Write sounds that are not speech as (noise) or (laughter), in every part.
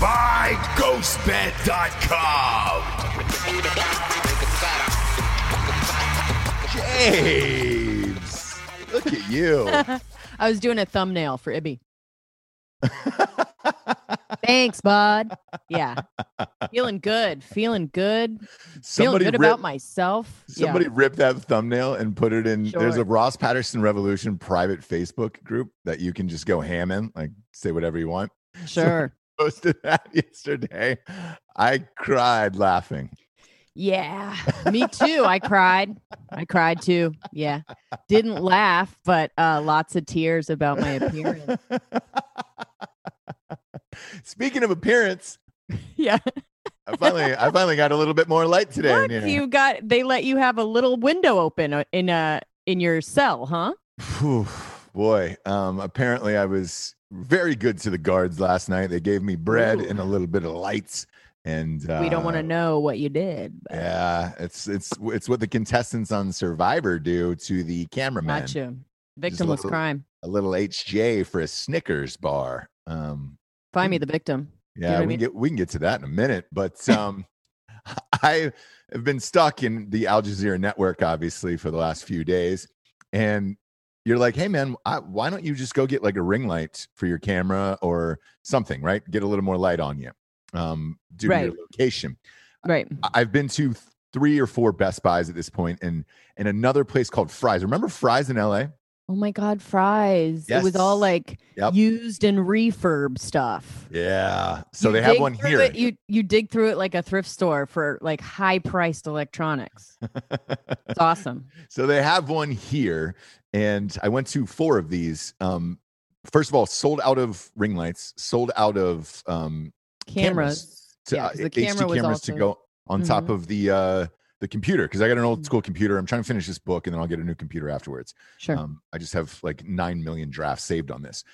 by GhostBed.com. James, look at you. (laughs) I was doing a thumbnail for Ibby. Thanks, bud. Yeah. Feeling good. Feeling good. Feeling good rip- about myself. Somebody yeah. ripped that thumbnail and put it in. There's a Ross Patterson Revolution private Facebook group that you can just go ham in, like say whatever you want. Sure. Posted that (laughs) yesterday. I cried laughing. Yeah. Me too. I cried. I cried too. Yeah. Didn't laugh, but uh lots of tears about my appearance. (laughs) Speaking of appearance, (laughs) Yeah. I finally I finally got a little bit more light today. What? You got they let you have a little window open uh, in uh in your cell, huh? Phew, boy, um, apparently I was very good to the guards last night. They gave me bread Ooh. and a little bit of lights, and uh, we don't want to know what you did. But Yeah, it's it's it's what the contestants on Survivor do to the cameraman. Gotcha. Victimless little- crime. A little HJ for a Snickers bar. Um, Find me the victim. yeah, know what I we mean? can get we can get to that in a minute, but (laughs) um, I have been stuck in the Al Jazeera network obviously for the last few days, and you're like, hey man, I, why don't you just go get like a ring light for your camera or something, right? Get a little more light on you, um, due to your location. Right. I- I've been to three or four Best Buys at this point, and and another place called Fry's. Remember Fry's in LA? Oh my God, fries. It was all like Yep. used and refurb stuff. Yeah. So You they have one here. It, you you dig through it like a thrift store for like high priced electronics. It's awesome. (laughs) so they have one here, and I went to four of these. Um, first of all, sold out of ring lights, sold out of um, Cameras. to, yeah, uh, the HD camera was cameras to go on top Mhm. of the uh, the computer because I got an old Mhm. school computer. I'm trying to finish this book, and then I'll get a new computer afterwards. Sure. Um, I just have like nine million drafts saved on this.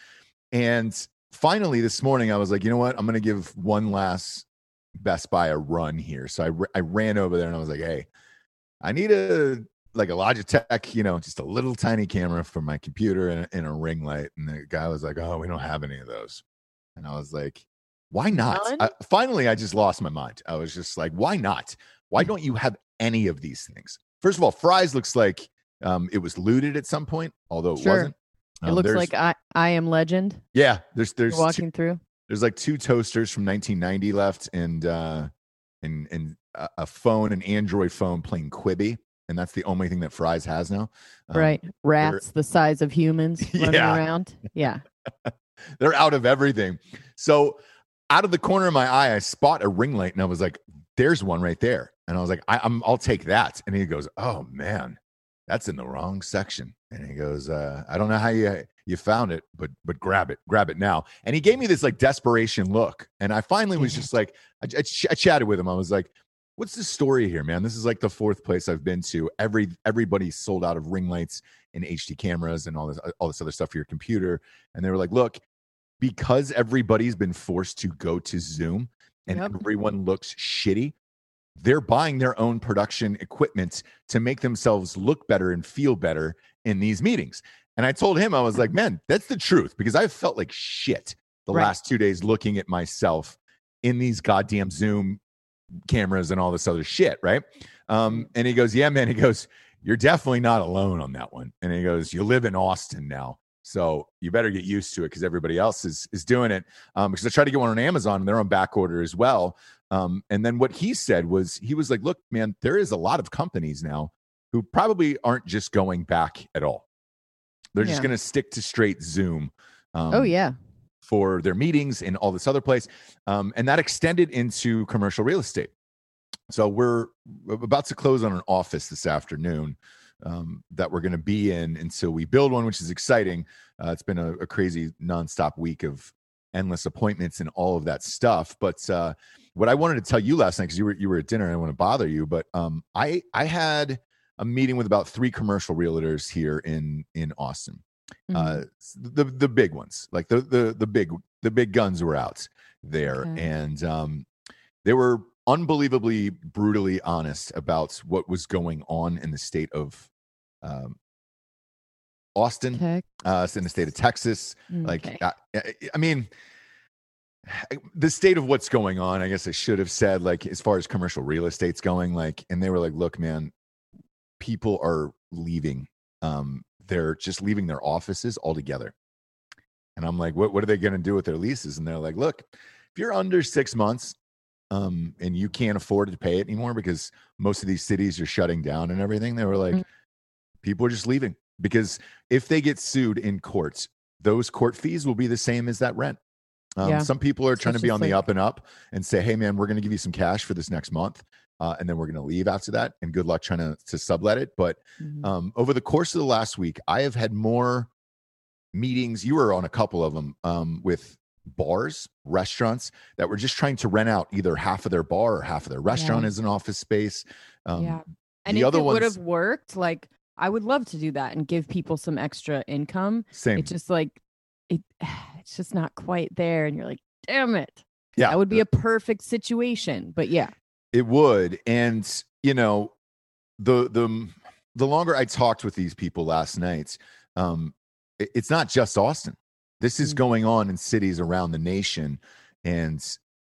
And finally, this morning, I was like, you know what? I'm going to give one last Best Buy a run here. So I, I ran over there and I was like, hey, I need a like a Logitech, you know, just a little tiny camera for my computer and, a- and a ring light. And the guy was like, oh, we don't have any of those. And I was like, why not? I, finally, I just lost my mind. I was just like, why not? Why don't you have any of these things? First of all, Fry's looks like um, it was looted at some point, although it Sure. wasn't. it Um, looks like I I am legend. yeah. There's You're there's two, walking through. there's like two toasters from 1990 left, and uh, and and a, a phone, an Android phone playing Quibi, and that's the only thing that Fry's has now. Um, right. Rats the size of humans (laughs) running Yeah. around. Yeah. (laughs) they're out of everything. So out of the corner of my eye, I spot a ring light, and I was like, "There's one right there." And I was like, I, "I'm I'll take that." And he goes, "Oh man." that's in the wrong section. And he goes, uh, I don't know how you you found it, but but grab it, grab it now. And he gave me this like desperation look, and I finally was just like, I, I, ch- I chatted with him. I was like, "What's the story here, man? This is like the fourth place I've been to. Every everybody's sold out of ring lights and HD cameras and all this all this other stuff for your computer." And they were like, "Look, because everybody's been forced to go to Zoom and Yep. everyone looks shitty." They're buying their own production equipment to make themselves look better and feel better in these meetings. And I told him, I was like, man, that's the truth because I've felt like shit the Right. last two days looking at myself in these goddamn Zoom cameras and all this other shit, right? Um, and he goes, yeah, man. He goes, you're definitely not alone on that one. And he goes, you live in Austin now. So you better get used to it because everybody else is is doing it. Um, because I tried to get one on Amazon and they're on back order as well. Um, and then what he said was he was like, look, man, there is a lot of companies now who probably aren't just going back at all. They're just going to stick to straight Zoom. Um, oh yeah. for their meetings and all this other place. Um, and that extended into commercial real estate. So we're about to close on an office this afternoon um, that we're going to be in until we build one, which is exciting. Uh, it's been a, a crazy nonstop week of endless appointments and all of that stuff. But uh, what I wanted to tell you last night, because you were you were at dinner, I didn't want to bother you, but um, I I had a meeting with about three commercial realtors here in in Austin Mhm. uh the the big ones like the the the big the big guns were out there Okay. and um they were unbelievably brutally honest about what was going on in the state of um austin uh in the state of texas like okay. I, I- I mean the state of what's going on i guess i should have said like as far as commercial real estate's going like and they were like look man people are leaving. Um they're just leaving their offices altogether. And i'm like what, what are they going to do with their leases? And they're like look if you're under six months um and you can't afford to pay it anymore because most of these cities are shutting down and everything they were like Mhm. people are just leaving because if they get sued in courts those court fees will be the same as that rent um, Yeah. some people are trying to be on the up and up and say hey man we're going to give you some cash for this next month uh, and then we're going to leave after that and good luck trying to, to sublet it but Mhm. um, over the course of the last week, I have had more meetings. You were on a couple of them um, with bars, restaurants that were just trying to rent out either half of their bar or half of their restaurant Yeah. as an office space. Um, yeah. And the if other it would have worked, like I would love to do that and give people some extra income. Same. It's just like it (sighs) it's just not quite there. And you're like, damn it. yeah, That would be a perfect situation. But yeah. It would, and you know, the the the longer I talked with these people last night, um, it- it's not just Austin. This is Mm. going on in cities around the nation, and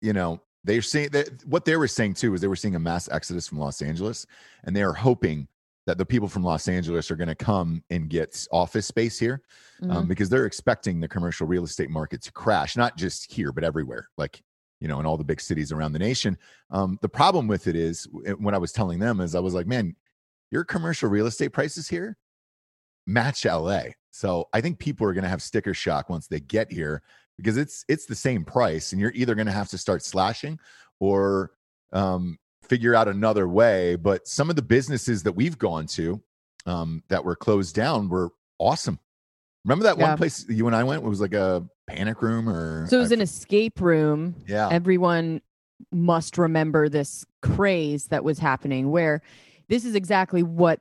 you know they're saying that what they were saying too is they were seeing a mass exodus from Los Angeles, and they are hoping that the people from Los Angeles are going to come and get office space here um, Mhm. because they're expecting the commercial real estate market to crash, not just here, but everywhere, like, you know, in all the big cities around the nation. Um, the problem with it is when I was telling them is I was like, man, your commercial real estate prices here match LA. So I think people are going to have sticker shock once they get here because it's it's the same price and you're either going to have to start slashing or um, figure out another way. But some of the businesses that we've gone to um, that were closed down were awesome. Remember that Yeah. one place you and I went? It was like a panic room or So it was I an escape room. yeah. Everyone must remember this craze that was happening where this is exactly what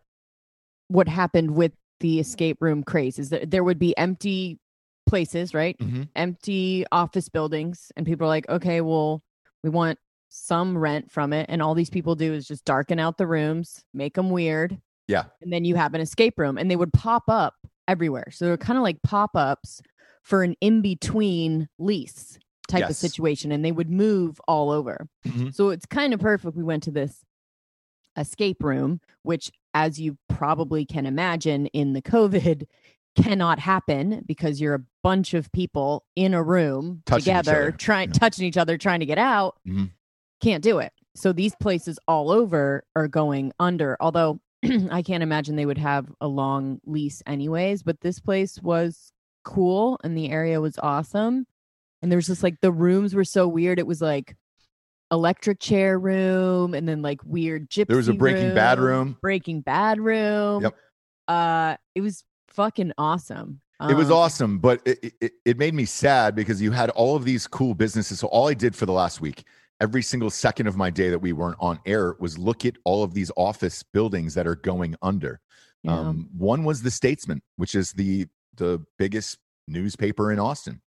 what happened with the escape room craze is that there would be empty places, right? Mhm. Empty office buildings and people are like, "Okay, well, we want some rent from it." And all these people do is just darken out the rooms, make them weird, yeah. and then you have an escape room and they would pop up everywhere so they're kind of like pop-ups for an in-between lease type of situation and they would move all over Mhm. so it's kind of perfect we went to this escape room which as you probably can imagine in the covid (laughs) cannot happen because you're a bunch of people in a room Touching together trying touching each other trying to get out Mhm. Can't do it. So these places all over are going under. Although (clears throat) I can't imagine they would have a long lease anyways, but this place was cool and the area was awesome. And there was just like the rooms were so weird. It was like electric chair room and then like weird gypsy There was a Breaking Bad room. Breaking Bad room. Yep. Uh, it was fucking awesome. it was Um, awesome, but it, it, it made me sad because you had all of these cool businesses. So all I did for the last week, every single second of my day that we weren't on air, was look at all of these office buildings that are going under. yeah. Um, one was the Statesman, which is the the biggest newspaper in Austin.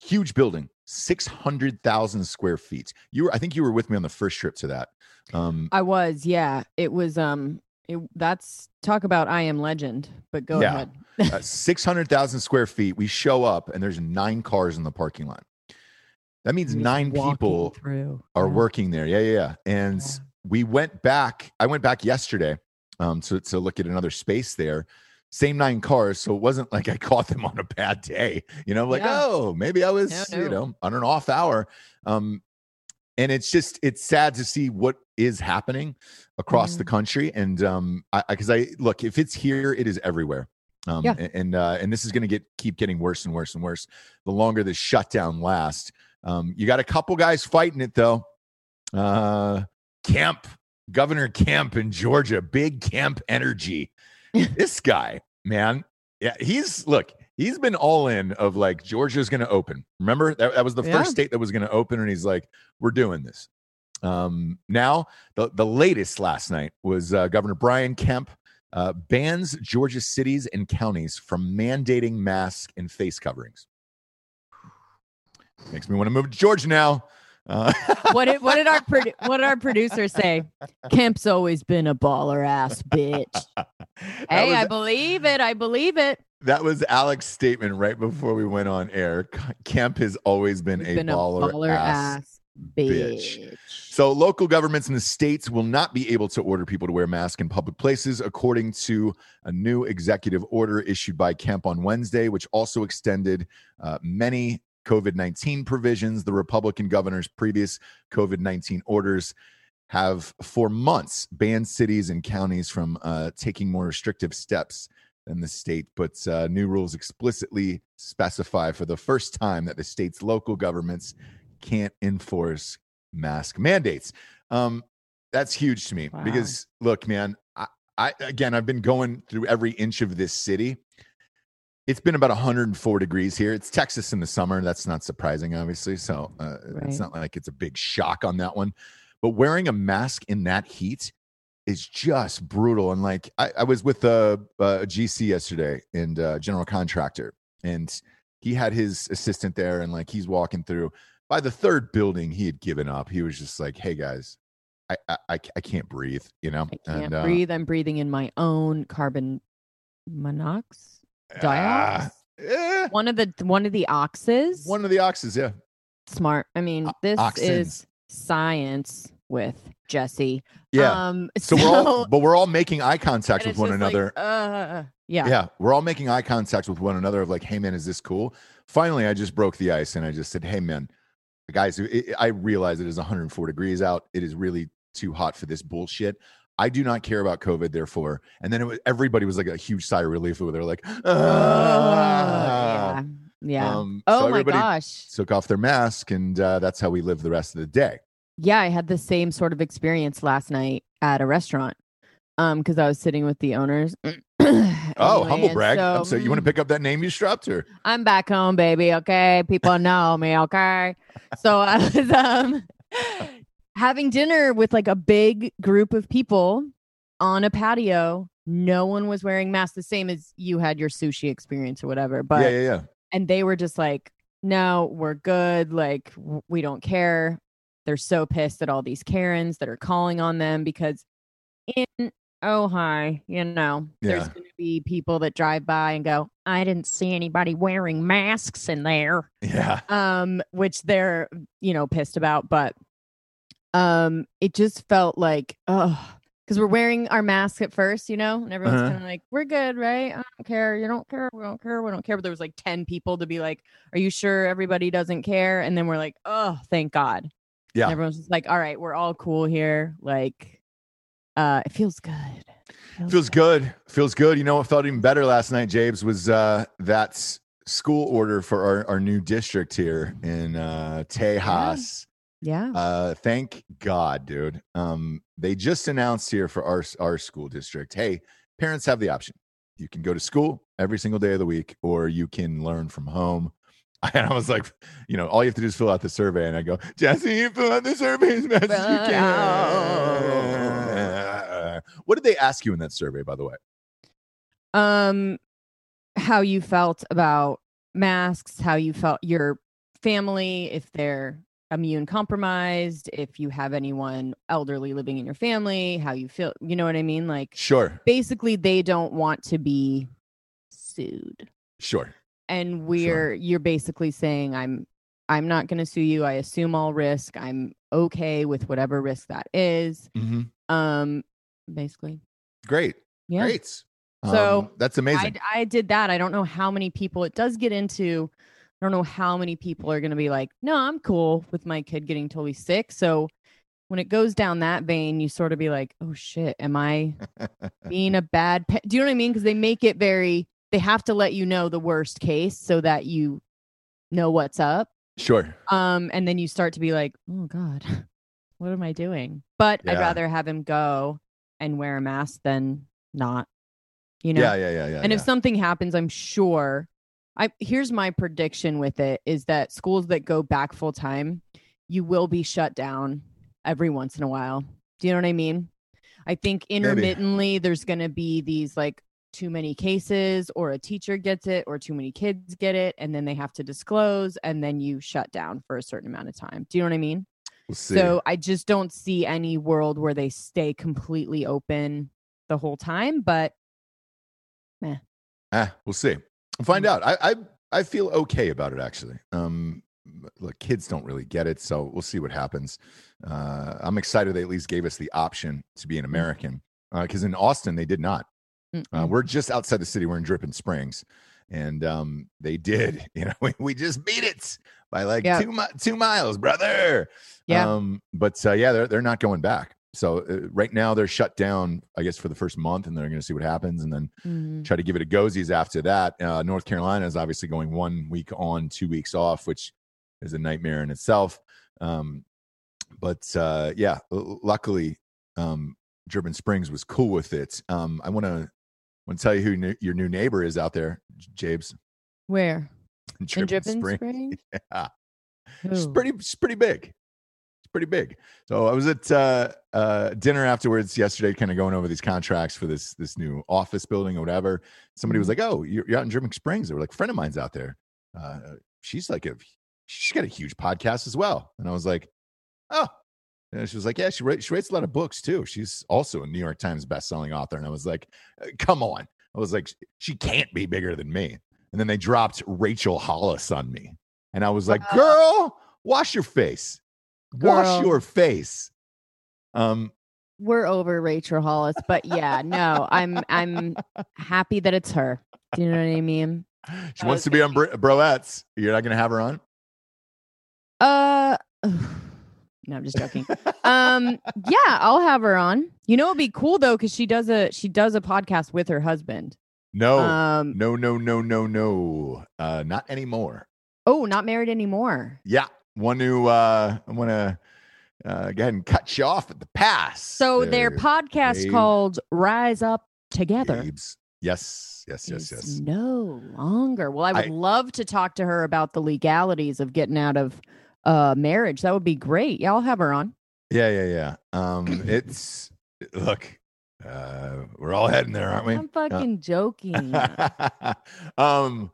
Huge building, six hundred thousand square feet. You were, I think, you were with me on the first trip to that. Um, I was, yeah. It was um it that's talk about I am legend, but go Yeah. ahead. uh, six hundred thousand square feet. We show up and there's nine cars in the parking lot. That means nine people through are Yeah. working there. Yeah, yeah, yeah. And Yeah. we went back. I went back yesterday um, to to look at another space there. Same nine cars, so it wasn't like I (laughs) caught them on a bad day. You know, like Yeah. oh, maybe I was No, you know on an off hour. Um, and it's just it's sad to see what is happening across Mm-hmm. the country. And um, I because I, look if it's here, it is everywhere. Um, Yeah. and uh, and this is going to get keep getting worse and worse and worse the longer this shutdown lasts. Um, you got a couple guys fighting it though. Uh, Kemp, Governor Kemp in Georgia, big Kemp energy. (laughs) this guy, man, yeah, he's look, he's been all in of like Georgia's going to open. Remember that, that was the Yeah. first state that was going to open, and he's like, we're doing this. Um, now the the latest last night was uh, Governor Brian Kemp uh, bans Georgia cities and counties from mandating masks and face coverings. Makes me want to move to Georgia now. Uh, (laughs) what did what did our produ- what did our producer say? Kemp's always been a baller ass bitch. (laughs) Hey, was- I believe it. I believe it. That was Alex's statement right before we went on air. Kemp has always been, a, been baller ass. ass bitch. bitch. So, local governments in the states will not be able to order people to wear masks in public places, according to a new executive order issued by Kemp on Wednesday, which also extended uh, many COVID 19 provisions. The Republican governor's previous COVID 19 orders have for months banned cities and counties from uh, taking more restrictive steps than the state. But uh, new rules explicitly specify for the first time that the state's local governments can't enforce mask mandates. Um, that's huge to me Wow. because look, man, I, I again, I've been going through every inch of this city. It's been about 104 degrees here. It's Texas in the summer. That's not surprising, obviously. So uh, it's not like it's a big shock on that one. But wearing a mask in that heat is just brutal. And like, I, I was with a, a GC yesterday and uh, general contractor, and he had his assistant there, and like he's walking through. By the third building, he had given up. He was just like, "Hey guys, I I, I, I can't breathe," you know. I can't and, uh, breathe. I'm breathing in my own carbon monoxide. Diox? eh, One of the one of the oxes. one of the oxes, yeah. Smart. I mean, this oxins. is science with Jesse. Yeah. Um, so we're all, but we're all making eye contact with one just like, another. uh, yeah. yeah, we're all making eye contact with one another of like, hey man, is this cool? Finally, I just broke the ice and I just said, hey man, guys, it, I realize it is 104 degrees out. It is really too hot for this bullshit. I do not care about COVID, therefore. And then it was, everybody was like a huge sigh of relief where they're like, Oh, ah. yeah. Yeah. Um, so oh my everybody gosh. took off their mask, and uh, that's how we live the rest of the day. Yeah, I had the same sort of experience last night at a restaurant. Um, because I was sitting with the owners. (clears throat) Oh, Anyway, humble and brag! I'm so you want to pick up that name you dropped her? I'm back home, baby. Okay. People know me. Okay. So I was um having dinner with like a big group of people on a patio. No one was wearing masks, the same as you had your sushi experience or whatever. But yeah, yeah, yeah. and they were just like, no, we're good. Like, we don't care. They're so pissed at all these Karens that are calling on them because in Ojai, you know, there's going to be people that drive by and go, I didn't see anybody wearing masks in there. Yeah. Um, which they're, you know, pissed about. But um, it just felt like, oh, because we're wearing our mask at first, you know, and everyone's Uh-huh. kind of like, we're good, right? I don't care. You don't care. We don't care. We don't care. But there was like 10 people to be like, are you sure everybody doesn't care? And then we're like, oh, thank God. Yeah. And everyone's just like, all right, we're all cool here. Like, uh, it feels good. Feels good. Feels good. You know what felt even better last night, James, was uh, that school order for our, our new district here in uh, Tejas. Yeah. Uh, thank God, dude. Um, they just announced here for our our school district. Hey, parents have the option. you can go to school every single day of the week, or you can learn from home. (laughs) And I was like, you know, all you have to do is fill out the survey. And I go, Jesse, you fill out the survey as best as you can. (laughs) What did they ask you in that survey, by the way? Um, how you felt about masks, how you felt your family, if they're immune compromised, if you have anyone elderly living in your family, how you feel, you know what I mean? Like, Sure, basically, they don't want to be sued. sure. And we're, you're basically saying, I'm, I'm not going to sue you. I assume all risk. I'm okay with whatever risk that is. hmm Um, basically, Great, yeah. great. So, Um, that's amazing. I, I did that. I don't know how many people it does get into. I don't know how many people are going to be like, no, I'm cool with my kid getting totally sick. So when it goes down that vein, you sort of be like, oh shit, am I (laughs) being a bad pa-? Do you know what I mean? Because they make it very, they have to let you know the worst case so that you know what's up. sure. Um, and then you start to be like, oh God, (laughs) what am I doing? But I'd rather have him go and wear a mask than not. You know? yeah, yeah, yeah, yeah. and if something happens i'm sure i here's my prediction with it is that schools that go back full time you will be shut down every once in a while. Do you know what i mean? I think intermittently there's going to be these like too many cases or a teacher gets it or too many kids get it and then they have to disclose and then you shut down for a certain amount of time. Do you know what i mean? We'll so i just don't see any world where they stay completely open the whole time but Ah, we'll see. Find Mm. out. I, I I feel okay about it actually. Um, look, kids don't really get it, so we'll see what happens. Uh, I'm excited they at least gave us the option to Mm. be an American because in Austin they did not. Uh, we're just outside the city. We're in Dripping Springs, and um, they did. (laughs) You know, we, we just beat it by like two mi- two miles, brother. Yeah. Um, but uh, yeah, they're they're not going back. So uh, right now they're shut down, I guess, for the first month, and they're going to see what happens, and then Mhm. try to give it a goesies after that. Uh, North Carolina is obviously going one week on, two weeks off, which is a nightmare in itself. Um, but uh, yeah, l- luckily, um, Springs was cool with it. Um, I want to want to tell you who ne- your new neighbor is out there, Jabes. Where? In Dripping Springs. (laughs) Springs? Yeah, she's pretty. She's pretty big. Pretty big. So I was at uh, uh, dinner afterwards yesterday, kind of going over these contracts for this this new office building or whatever. Somebody was like, "Oh, you're, you're out in Dripping Springs." They were like, "A "Friend of mine's out there. Uh, she's like a she's got a huge podcast as well." And I was like, "Oh." And she was like, "Yeah, she writes she writes a lot of books too. She's also a New York Times best-selling author." And I was like, "Uh, "Come on!" I was like, "She can't be bigger than me." And then they dropped Rachel Hollis on me, and I was like, Wow. "Girl, wash your face, wash your face." Um, We're over Rachel Hollis, but yeah, no, I'm I'm happy that it's her. Do you know what I mean? she wants to be on Bro- Broettes. You're not going to have her on. Uh, (sighs) no, I'm just joking. um, yeah, I'll have her on. You know, it'd be cool though because she does a she does a podcast with her husband. no, Um, no, no, no, no, no. Uh, not anymore. oh, not married anymore. Yeah, want to. Uh, I want to uh, go ahead and cut you off at the pass. So their podcast Gabe. called Rise Up Together. Yes, yes, yes, is yes. No longer. Well, I would I- love to talk to her about the legalities of getting out of uh marriage. That would be great. Yeah, I'll have her on. Yeah, yeah, yeah. Um, it's (clears throat) look. Uh, we're all heading there, aren't we? I'm fucking joking. (laughs) um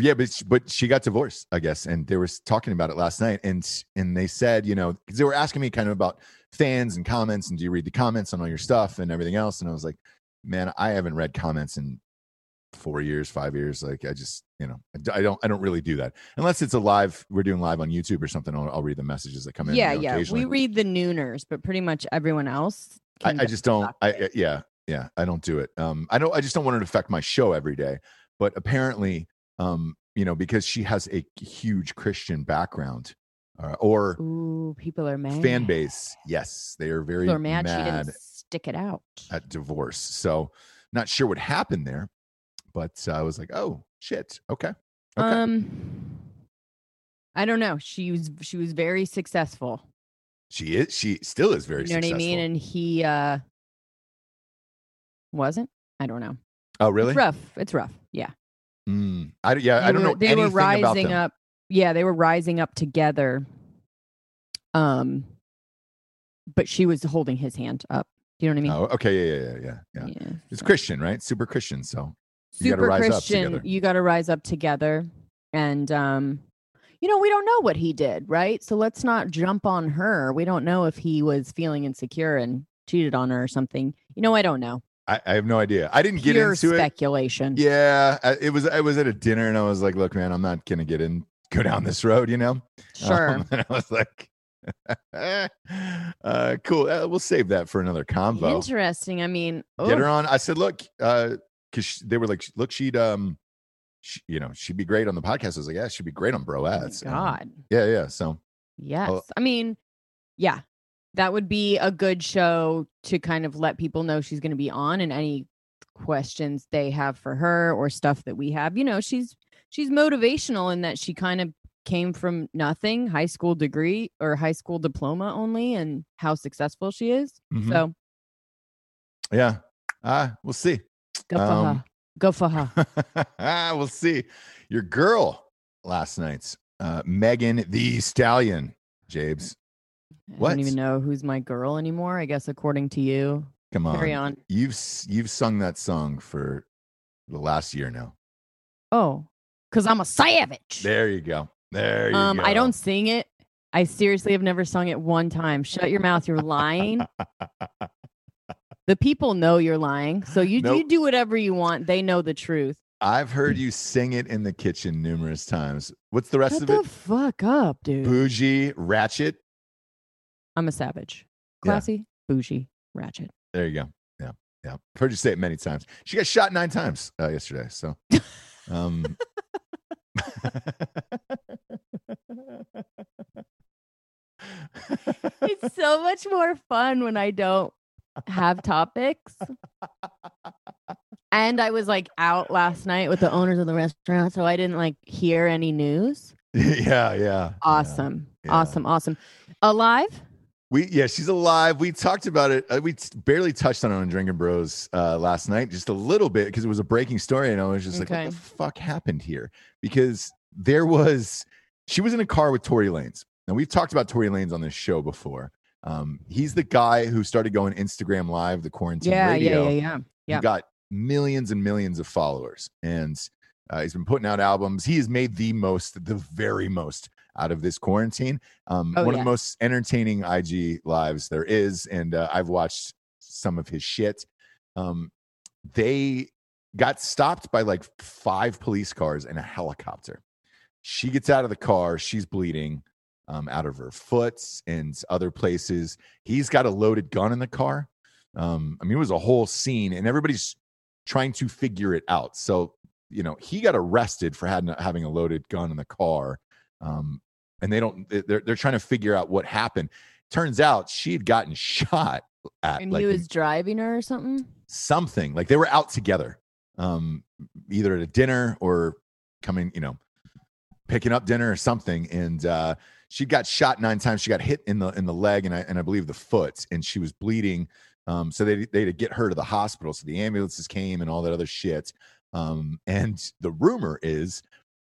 yeah but sh- but she got divorced i guess and they were talking about it last night and and they said you know because they were asking me kind of about fans and comments and do you read the comments on all your stuff and everything else and i was like man i haven't read comments in four years five years like i just you know I don't i don't really do that unless it's a live we're doing live on youtube or something i'll, I'll read the messages that come in yeah, you know, yeah. We read the nooners, but pretty much everyone else. I, I just don't. I. I- yeah yeah. I don't do it. Um, I don't. I just don't want it to affect my show every day. But apparently, um, you know, because she has a huge Christian background, uh, or Ooh, people are mad. fan base, yes, they are very People are mad, mad, she didn't stick it out. at divorce. So, not sure what happened there, but uh, I was like, oh shit, okay, okay. Um, I don't know. She was she was very successful. she is. She still is very. you know what I mean? And he uh wasn't. I don't know. Oh, really? It's rough. It's rough. Yeah. Mm. I, yeah, They I don't were- know They were rising up. Yeah, they were rising up together. Um, but she was holding his hand up. Do you know what I mean? Oh, okay. Yeah, yeah, yeah, yeah. yeah. It's so- Christian, right? Super Christian. So you gotta super rise up Christian. together. You got to rise up together, and um, you know we don't know what he did, right? So let's not jump on her. We don't know if he was feeling insecure and cheated on her or something. You know, I don't know. I, I have no idea. I didn't get into it. speculation. Yeah, I- it was. I was at a dinner and I was like, "Look, man, I'm not gonna get in, go down this road," you know. Sure. Um, (laughs) and I was like, (laughs) uh, "Cool. Uh, we'll save that for another convo." Interesting. I mean, Get her on. I said, "Look, uh, because they were like, look, she'd um, she, you know, she'd be great on the podcast." I was like, "Yeah, she'd be great on Bro oh my Ads." Um, God. yeah, yeah. So Yes. I mean, yeah, that would be a good show to kind of let people know she's going to be on and any questions they have for her or stuff that we have. You know, she's she's motivational in that she kind of came from nothing, high school degree or high school diploma only and how successful she is. mhm. So, yeah, uh, we'll see. go for Um, her. Go for her. (laughs) we'll see. Your girl last night's uh, Megan Thee Stallion, Jabes. I don't even know who's my girl anymore. I guess according to you. Come on, Carry on. You've you've sung that song for the last year now. Oh, cuz I'm a savage. There you go. There you Um, go. I don't sing it. I seriously have never sung it one time. Shut your mouth. You're lying. (laughs) the people know you're lying. So you Nope. you do whatever you want. They know the truth. I've heard you sing it in the kitchen numerous times. What's the rest Shut of the it? fuck up, dude. Bougie, ratchet. I'm a savage. Yeah. Classy, bougie, ratchet. There you go. Yeah, yeah. I've heard you say it many times. She got shot nine times uh, yesterday. So, um, (laughs) It's so much more fun when I don't have topics. And I was like out last night with the owners of the restaurant, so I didn't like hear any news. (laughs) yeah, yeah. Awesome. yeah. Awesome. Awesome. Alive? We yeah, she's alive. We talked about it. Uh, we t- barely touched on it on Drinking Bros uh, last night, just a little bit because it was a breaking story, and I was just like, "What the fuck happened here?" Because there was she was in a car with Tory Lanez. Now we've talked about Tory Lanez on this show before. Um, he's the guy who started going Instagram live, the quarantine Yeah, radio. yeah, yeah, yeah. Yeah. He got millions and millions of followers, and uh, he's been putting out albums. He has made the most, the very most out of this quarantine. Um, Oh, one of the most entertaining IG lives there is, and uh, I've watched some of his shit. Um, they got stopped by like five police cars and a helicopter. She gets out of the car. She's bleeding um, out of her foot and other places. He's got a loaded gun in the car. Um, I mean, it was a whole scene, and everybody's trying to figure it out. So, you know, he got arrested for having, having a loaded gun in the car. Um, and they don't, they're, they're trying to figure out what happened. Turns out she had gotten (laughs) shot at And like he was driving her or something? something like they were out together, um, either at a dinner or coming, you know, picking up dinner or something. And, uh, she got shot nine times. She got hit in the, in the leg and I, and I believe the foot and she was bleeding. Um, so they, they had to get her to the hospital. So the ambulances came and all that other shit. Um, and the rumor is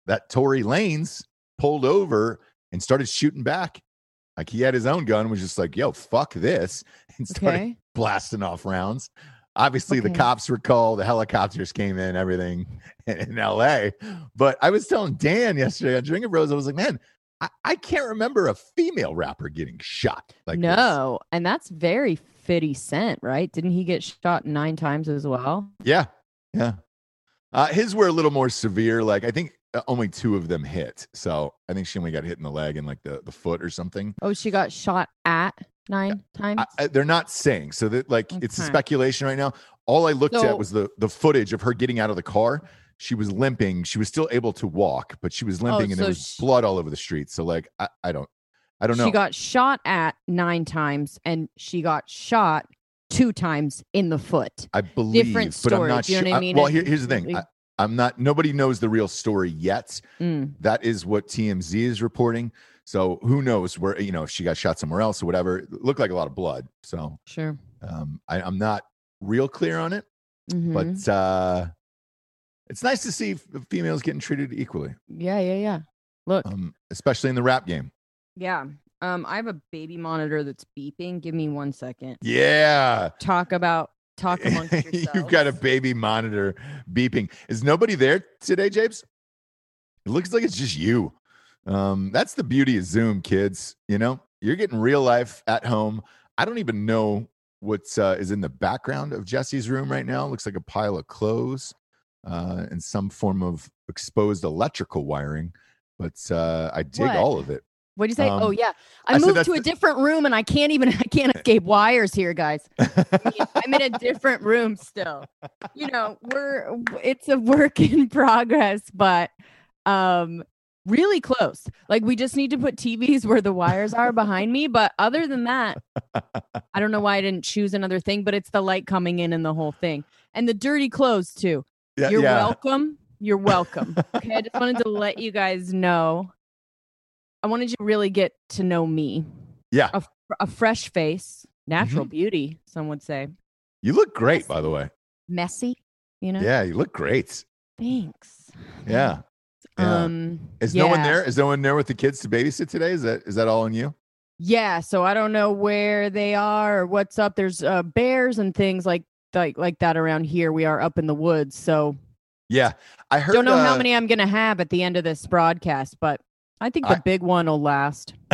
that Tory Lanez pulled over and started shooting back. Like he had his own gun, was just like, yo, fuck this. (laughs) And started Okay. blasting off rounds. Obviously, the cops were called, the helicopters came in, everything (laughs) in LA. But I was telling Dan yesterday on Drinking Bros, I was like, man, I, I can't remember a female rapper getting shot like this. no. And that's very 50 Cent, right? Didn't he get shot nine times as well? Yeah. Yeah. Uh, his were a little more severe. Like, I think Uh, only two of them hit. So I think she only got hit in the leg and like the, the foot or something. Oh, she got shot at nine times? I, I- they're not saying. So that like it's a speculation right now. All I looked So- at was the the footage of her getting out of the car. She was limping. She was still able to walk, but she was oh, limping, and there Oh, was she- blood all over the street. So like, I, I don't, I don't know. She got shot at nine times and she got shot two times in the foot. I believe, different but I'm not do you know sure. what I mean? well, here, here's the thing. I, I'm not. Nobody knows the real story yet. Mm. That is what TMZ is reporting. So who knows where you know if she got shot somewhere else or whatever. It looked like a lot of blood. So Sure. um, I, I'm not real clear on it. Mhm. but uh, it's nice to see females getting treated equally, yeah, yeah, yeah. Look, um, especially in the rap game. yeah. Um, I have a baby monitor that's beeping. Give me one second. Yeah. Talk about talk amongst (laughs) yourselves. You've got a baby monitor beeping. Is nobody there today, Japes? It looks like it's just you. Um, that's the beauty of Zoom, kids. You know, you're getting real life at home. I don't even know what uh, is in the background of Jesse's room right now. It looks like a pile of clothes uh, and some form of exposed electrical wiring. But uh, I dig What? all of it. What'd you say? Um, oh yeah, I, I moved to a different room and I can't even (laughs) I can't (laughs) escape wires here, guys. (laughs) I'm in a different room still. You know, we're it's a work in progress, but um really close. Like we just need to put TVs where the wires are behind me, but other than that, I don't know why I didn't choose another thing, but it's the light coming in and the whole thing. And the dirty clothes too. yeah, You're yeah. welcome. You're welcome. Okay, I just wanted to let you guys know. I wanted you to really get to know me. Yeah. A, a fresh face, Mm-hmm. natural beauty, some would say. You look great, by the way. Messy, you know? Yeah, you look great. Thanks. Yeah. Yeah. Um Is no one there? Is no one there with the kids to babysit today? Is that is that all on you? Yeah, so I don't know where they are or what's up. There's uh, bears and things like like like that around here. We are up in the woods, so Yeah, I heard. don't know how uh, many I'm gonna have at the end of this broadcast, but I think the I- big one will last. (laughs)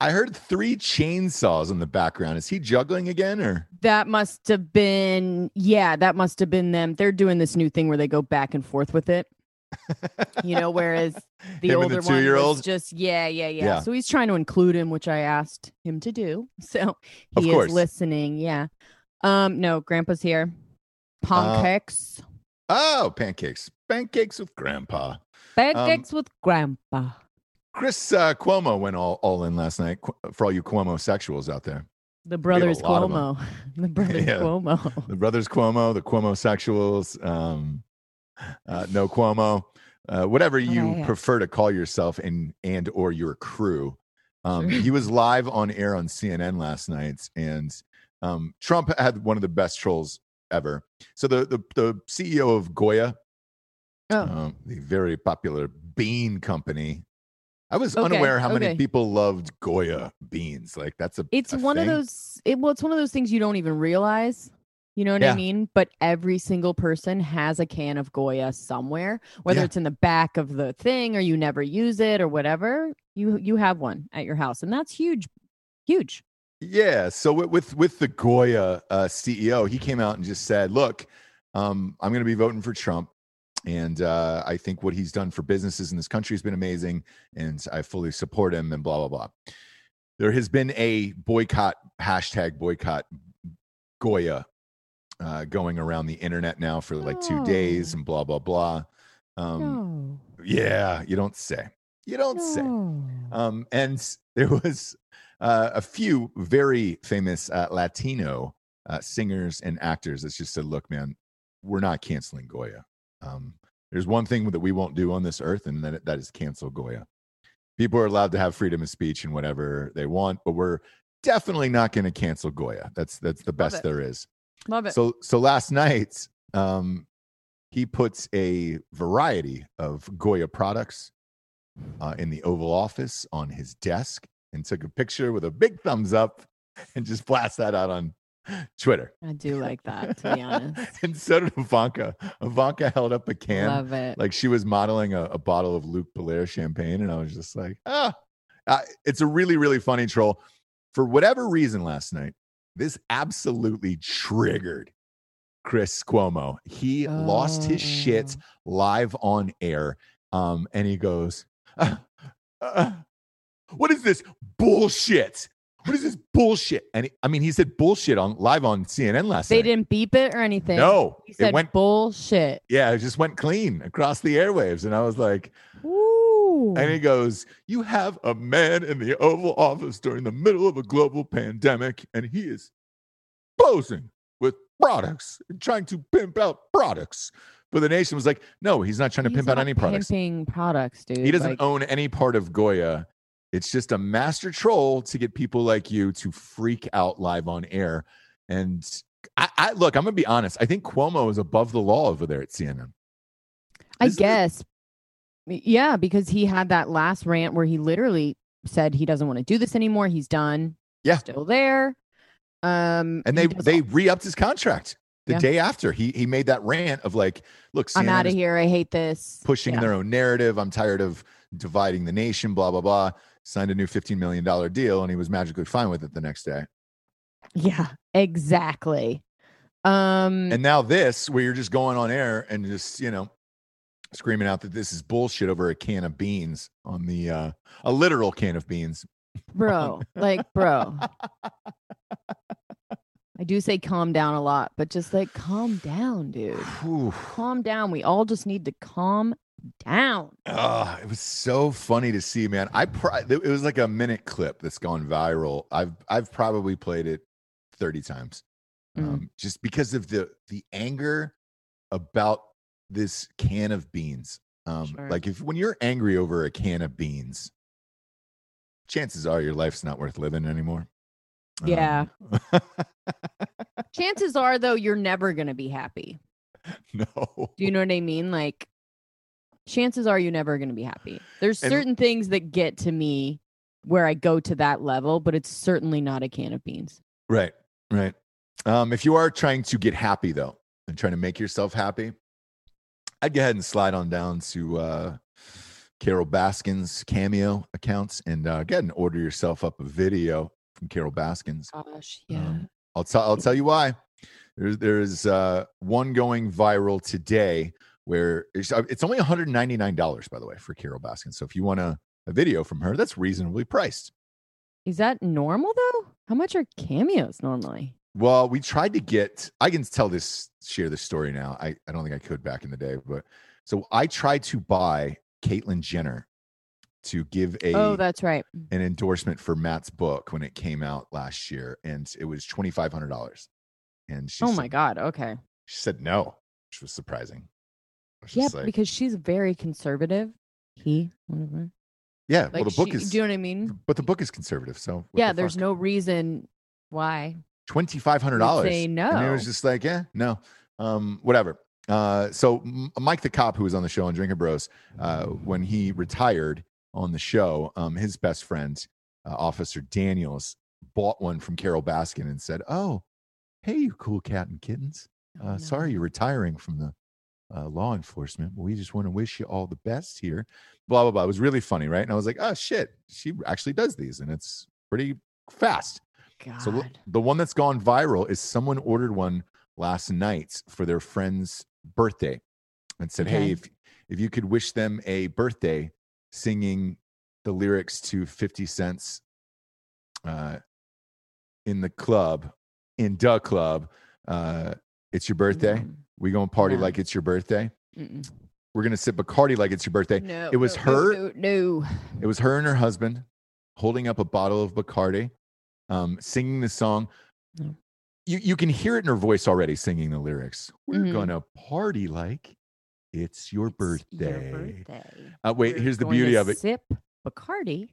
I heard three chainsaws in the background. Is he juggling again, or That must have been, yeah, that must have been them. They're doing this new thing where they go back and forth with it, you know, whereas (laughs) the Him older the one was just, yeah, yeah, yeah, Yeah. So he's trying to include him, which I asked him to do. (laughs) So he is listening. Yeah. Um, no, Grandpa's here. Uh, Pancakes. oh, pancakes, pancakes with Grandpa. um, Pancakes with Grandpa. Chris uh, Cuomo went all, all in last night for all you Cuomo sexuals out there. The brothers lot of 'em. Cuomo. (laughs) The brothers Yeah. Cuomo. The brothers Cuomo, the Cuomo sexuals, um, uh, no Cuomo, uh, whatever you yeah. prefer to call yourself and and or your crew. Um, he was live on air on CNN last night, and um, Trump had one of the best trolls ever. So the the, the CEO of Goya, Oh, um, the very popular bean company. I was Okay, unaware how many people loved Goya beans. Like that's a it's a one thing. of those it, well it's one of those things you don't even realize you know what Yeah. i mean but every single person has a can of goya somewhere whether Yeah. it's in the back of the thing or you never use it or whatever you you have one at your house and that's huge huge Yeah. So with with, with the Goya uh, CEO, he came out and just said, "Look, um, I'm going to be voting for Trump, and uh, I think what he's done for businesses in this country has been amazing, and I fully support him." And blah blah blah. There has been a boycott hashtag boycott Goya uh, going around the internet now for like two days, and blah blah blah. Um, no, Yeah, you don't say. You don't say. Um, and (laughs) there was uh, a few very famous uh, Latino uh, singers and actors that just said, "Look, man, we're not canceling Goya. Um, there's one thing that we won't do on this earth, and that that is cancel Goya. People are allowed to have freedom of speech and whatever they want, but we're definitely not going to cancel Goya. That's that's the best there is. love it So so last night, um, he puts a variety of Goya products uh, in the Oval Office on his desk and took a picture with a big thumbs up and just blast that out on Twitter. i do like that to be honest (laughs) and so did Ivanka. Ivanka held up a can love it like she was modeling a, a bottle of Luc Belaire champagne, and I was just like, ah, uh, it's a really, really funny troll. For whatever reason, last night, this absolutely triggered Chris Cuomo. He lost his shit Oh. live on air, um, and he goes, (laughs) "Uh, uh, "What is this bullshit? What is this bullshit?" And he, I mean, he said bullshit on live on CNN last they night. They didn't beep it or anything No, he said it went bullshit yeah, it just went clean across the airwaves. And I was like, Ooh. and he goes, You have a man in the Oval Office during the middle of a global pandemic, and he is posing with products and trying to pimp out products. But the nation was like, No, he's not trying to He's pimp out any products. pimping products dude He doesn't Like, own any part of Goya. It's just a master troll to get people like you to freak out live on air. And I, I look. I'm gonna be honest. I think Cuomo is above the law over there at CNN. I Isn't it- guess. Yeah, because he had that last rant where he literally said he doesn't want to do this anymore. He's done. Yeah. Still there. Um And they they all- re upped his contract the Yeah. day after. He he made that rant of like, look, I'm out of here. I hate this. pushing Yeah. their own narrative. I'm tired of dividing the nation. Blah blah blah. Signed a new 15 million dollar deal, and he was magically fine with it the next day. Yeah, exactly. Um And now this, where you're just going on air and just you know screaming out that this is bullshit over a can of beans on the uh a literal can of beans. bro, like bro. I do say calm down a lot, but just like calm down, dude. Whew. Calm down. We all just need to calm down. Ah, it was so funny to see, man. I pri- it was like a minute clip that's gone viral. I've I've probably played it 30 times. Mm. Um, just because of the the anger about this can of beans. Um, Sure. like if when you're angry over a can of beans, chances are your life's not worth living anymore. Yeah. Um, (laughs) Chances are though you're never going to be happy. (laughs) no. Do you know what I mean? Like chances are you're never going to be happy. There's And- certain things that get to me where I go to that level, but it's certainly not a can of beans. Right, right. Um, if you are trying to get happy though, and trying to make yourself happy, I'd go ahead and slide on down to uh, Carole Baskin's Cameo accounts and uh, go ahead and order yourself up a video from Carole Baskins. Gosh, Um, I'll tell I'll tell you why. There's there's uh, one going viral today where it's, uh, it's only 199 dollars by the way for Carole Baskin. So if you want a, a video from her, that's reasonably priced. Is that normal though? How much are cameos normally? Well, we tried to get. I can tell this, share this story now. I, I don't think I could back in the day, but so I tried to buy Caitlyn Jenner to give a oh, that's right. an endorsement for Matt's book when it came out last year, and it was twenty five hundred dollars. And she Oh said, my god. Okay. she said no, which was surprising. Yeah, like, because she's very conservative. He, whatever. yeah. Like well, the book she- is, do you know what I mean? but the book is conservative, so yeah, the there's fuck? no reason why. twenty five hundred dollars. say And it was just like, yeah, no, um, whatever. Uh, so M- Mike the cop, who was on the show on Drinking Bros, uh, when he retired on the show, um, his best friend, uh, Officer Daniels, bought one from Carole Baskin and said, "Oh, hey, you cool cat and kittens. Oh, Uh, no. Sorry you're retiring from the uh, law enforcement, we just want to wish you all the best here." Blah blah blah. It was really funny, right? And I was like, "Oh shit, she actually does these, and it's pretty fast." God. So the one that's gone viral is someone ordered one last night for their friend's birthday and said, Okay. "Hey, if if you could wish them a birthday, singing the lyrics to Fifty Cents uh, in the club, in the club, uh, it's your birthday. Mm, We gonna party No. like it's your birthday. mm-mm. We're gonna sip Bacardi like it's your birthday. No, it was no, her- No, no. It was her and her husband holding up a bottle of Bacardi, um, singing the song. No. You you can hear it in her voice already, singing the lyrics. We're Mhm. gonna party like it's your It's birthday. Your birthday. Uh, wait, We're here's the beauty of it. Sip Bacardi.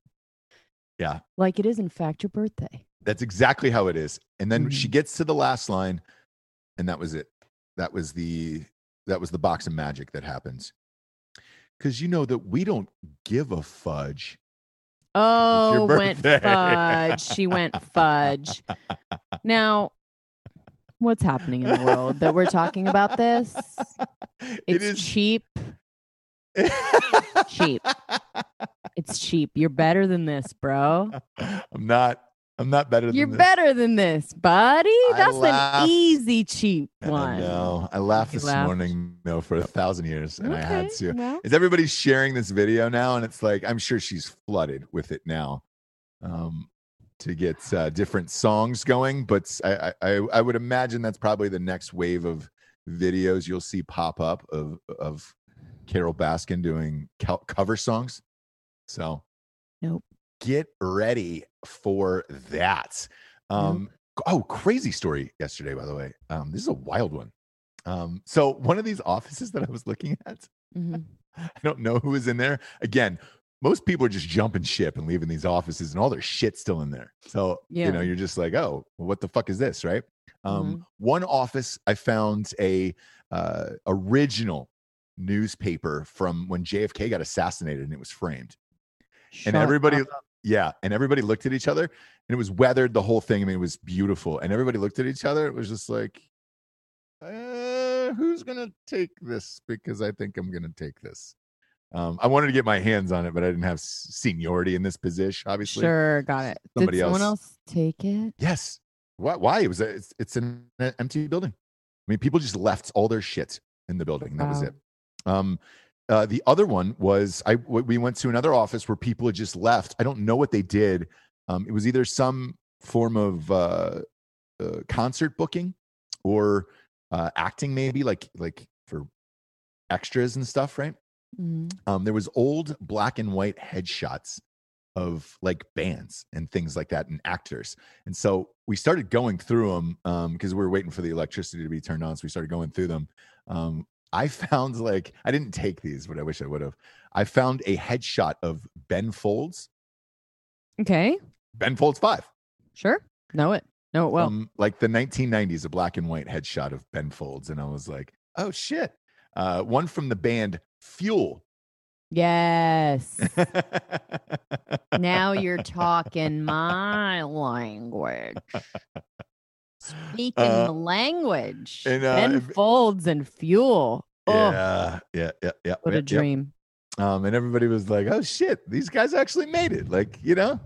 Yeah. Like it is in fact your birthday. That's exactly how it is. And then she Mhm. gets to the last line, and that was it. That was the that was the box of magic that happens. Because you know that we don't give a fudge. Oh, went fudge. She went fudge. Now, what's happening in the world that we're talking about this? (laughs) it It's cheap. cheap. (laughs) It's cheap. You're better than this, bro. (laughs) I'm not. I'm not better than You're this. better than this, buddy. That's an easy cheap I one. know. I laughed You this laughed. morning, though, for a thousand years, and I had to. well, Is everybody sharing this video now? And it's like I'm sure she's flooded with it now, um, to get uh, different songs going. But I, I, I would imagine that's probably the next wave of videos you'll see pop up of of Carole Baskin doing cover songs. So, Nope. Get ready for that. Um, Oh, crazy story yesterday, by the way. Um, this is a wild one. Um, so one of these offices that I was looking (laughs) at, mhm. I don't know who is in there. Again, most people are just jumping ship and leaving these offices, and all their shit still in there. So you know, you're just like, oh, well, what the fuck is this, right? Um, One office, I found a uh, original newspaper from when JFK got assassinated, and it was framed. Shut and everybody, up. Yeah, and everybody looked at each other, and it was weathered. The whole thing. I mean, it was beautiful, and everybody looked at each other. It was just like, uh, who's gonna take this? Because I think I'm gonna take this. Um, I wanted to get my hands on it, but I didn't have seniority in this position. Obviously, Sure, got it. Somebody Did someone else- else take it? Yes. Why? Why? It was a, it's it's an empty building. I mean, people just left all their shit in the building. That was it. Um, uh, the other one was I we went to another office where people had just left. I don't know what they did. Um, it was either some form of uh, uh, concert booking or uh, acting, maybe like like for extras and stuff, right? Mhm. um, there was old black and white headshots of like bands and things like that and actors and so we started going through them because we were waiting for the electricity to be turned on so we started going through them um, i found like i didn't take these but i wish i would have i found a headshot of ben folds Okay, ben folds 5 sure. Know it. Know it well. from like the 1990s a black and white headshot of ben folds and i was like oh shit uh, one from the band fuel yes. now you're talking (laughs) my language. Speaking Uh, the language. and, uh, ben if- folds and fuel. Oh, Yeah, yeah, yeah, yeah. what yeah, a dream. yeah. Um, and everybody was like, "Oh shit, these guys actually made it!" Like, you know,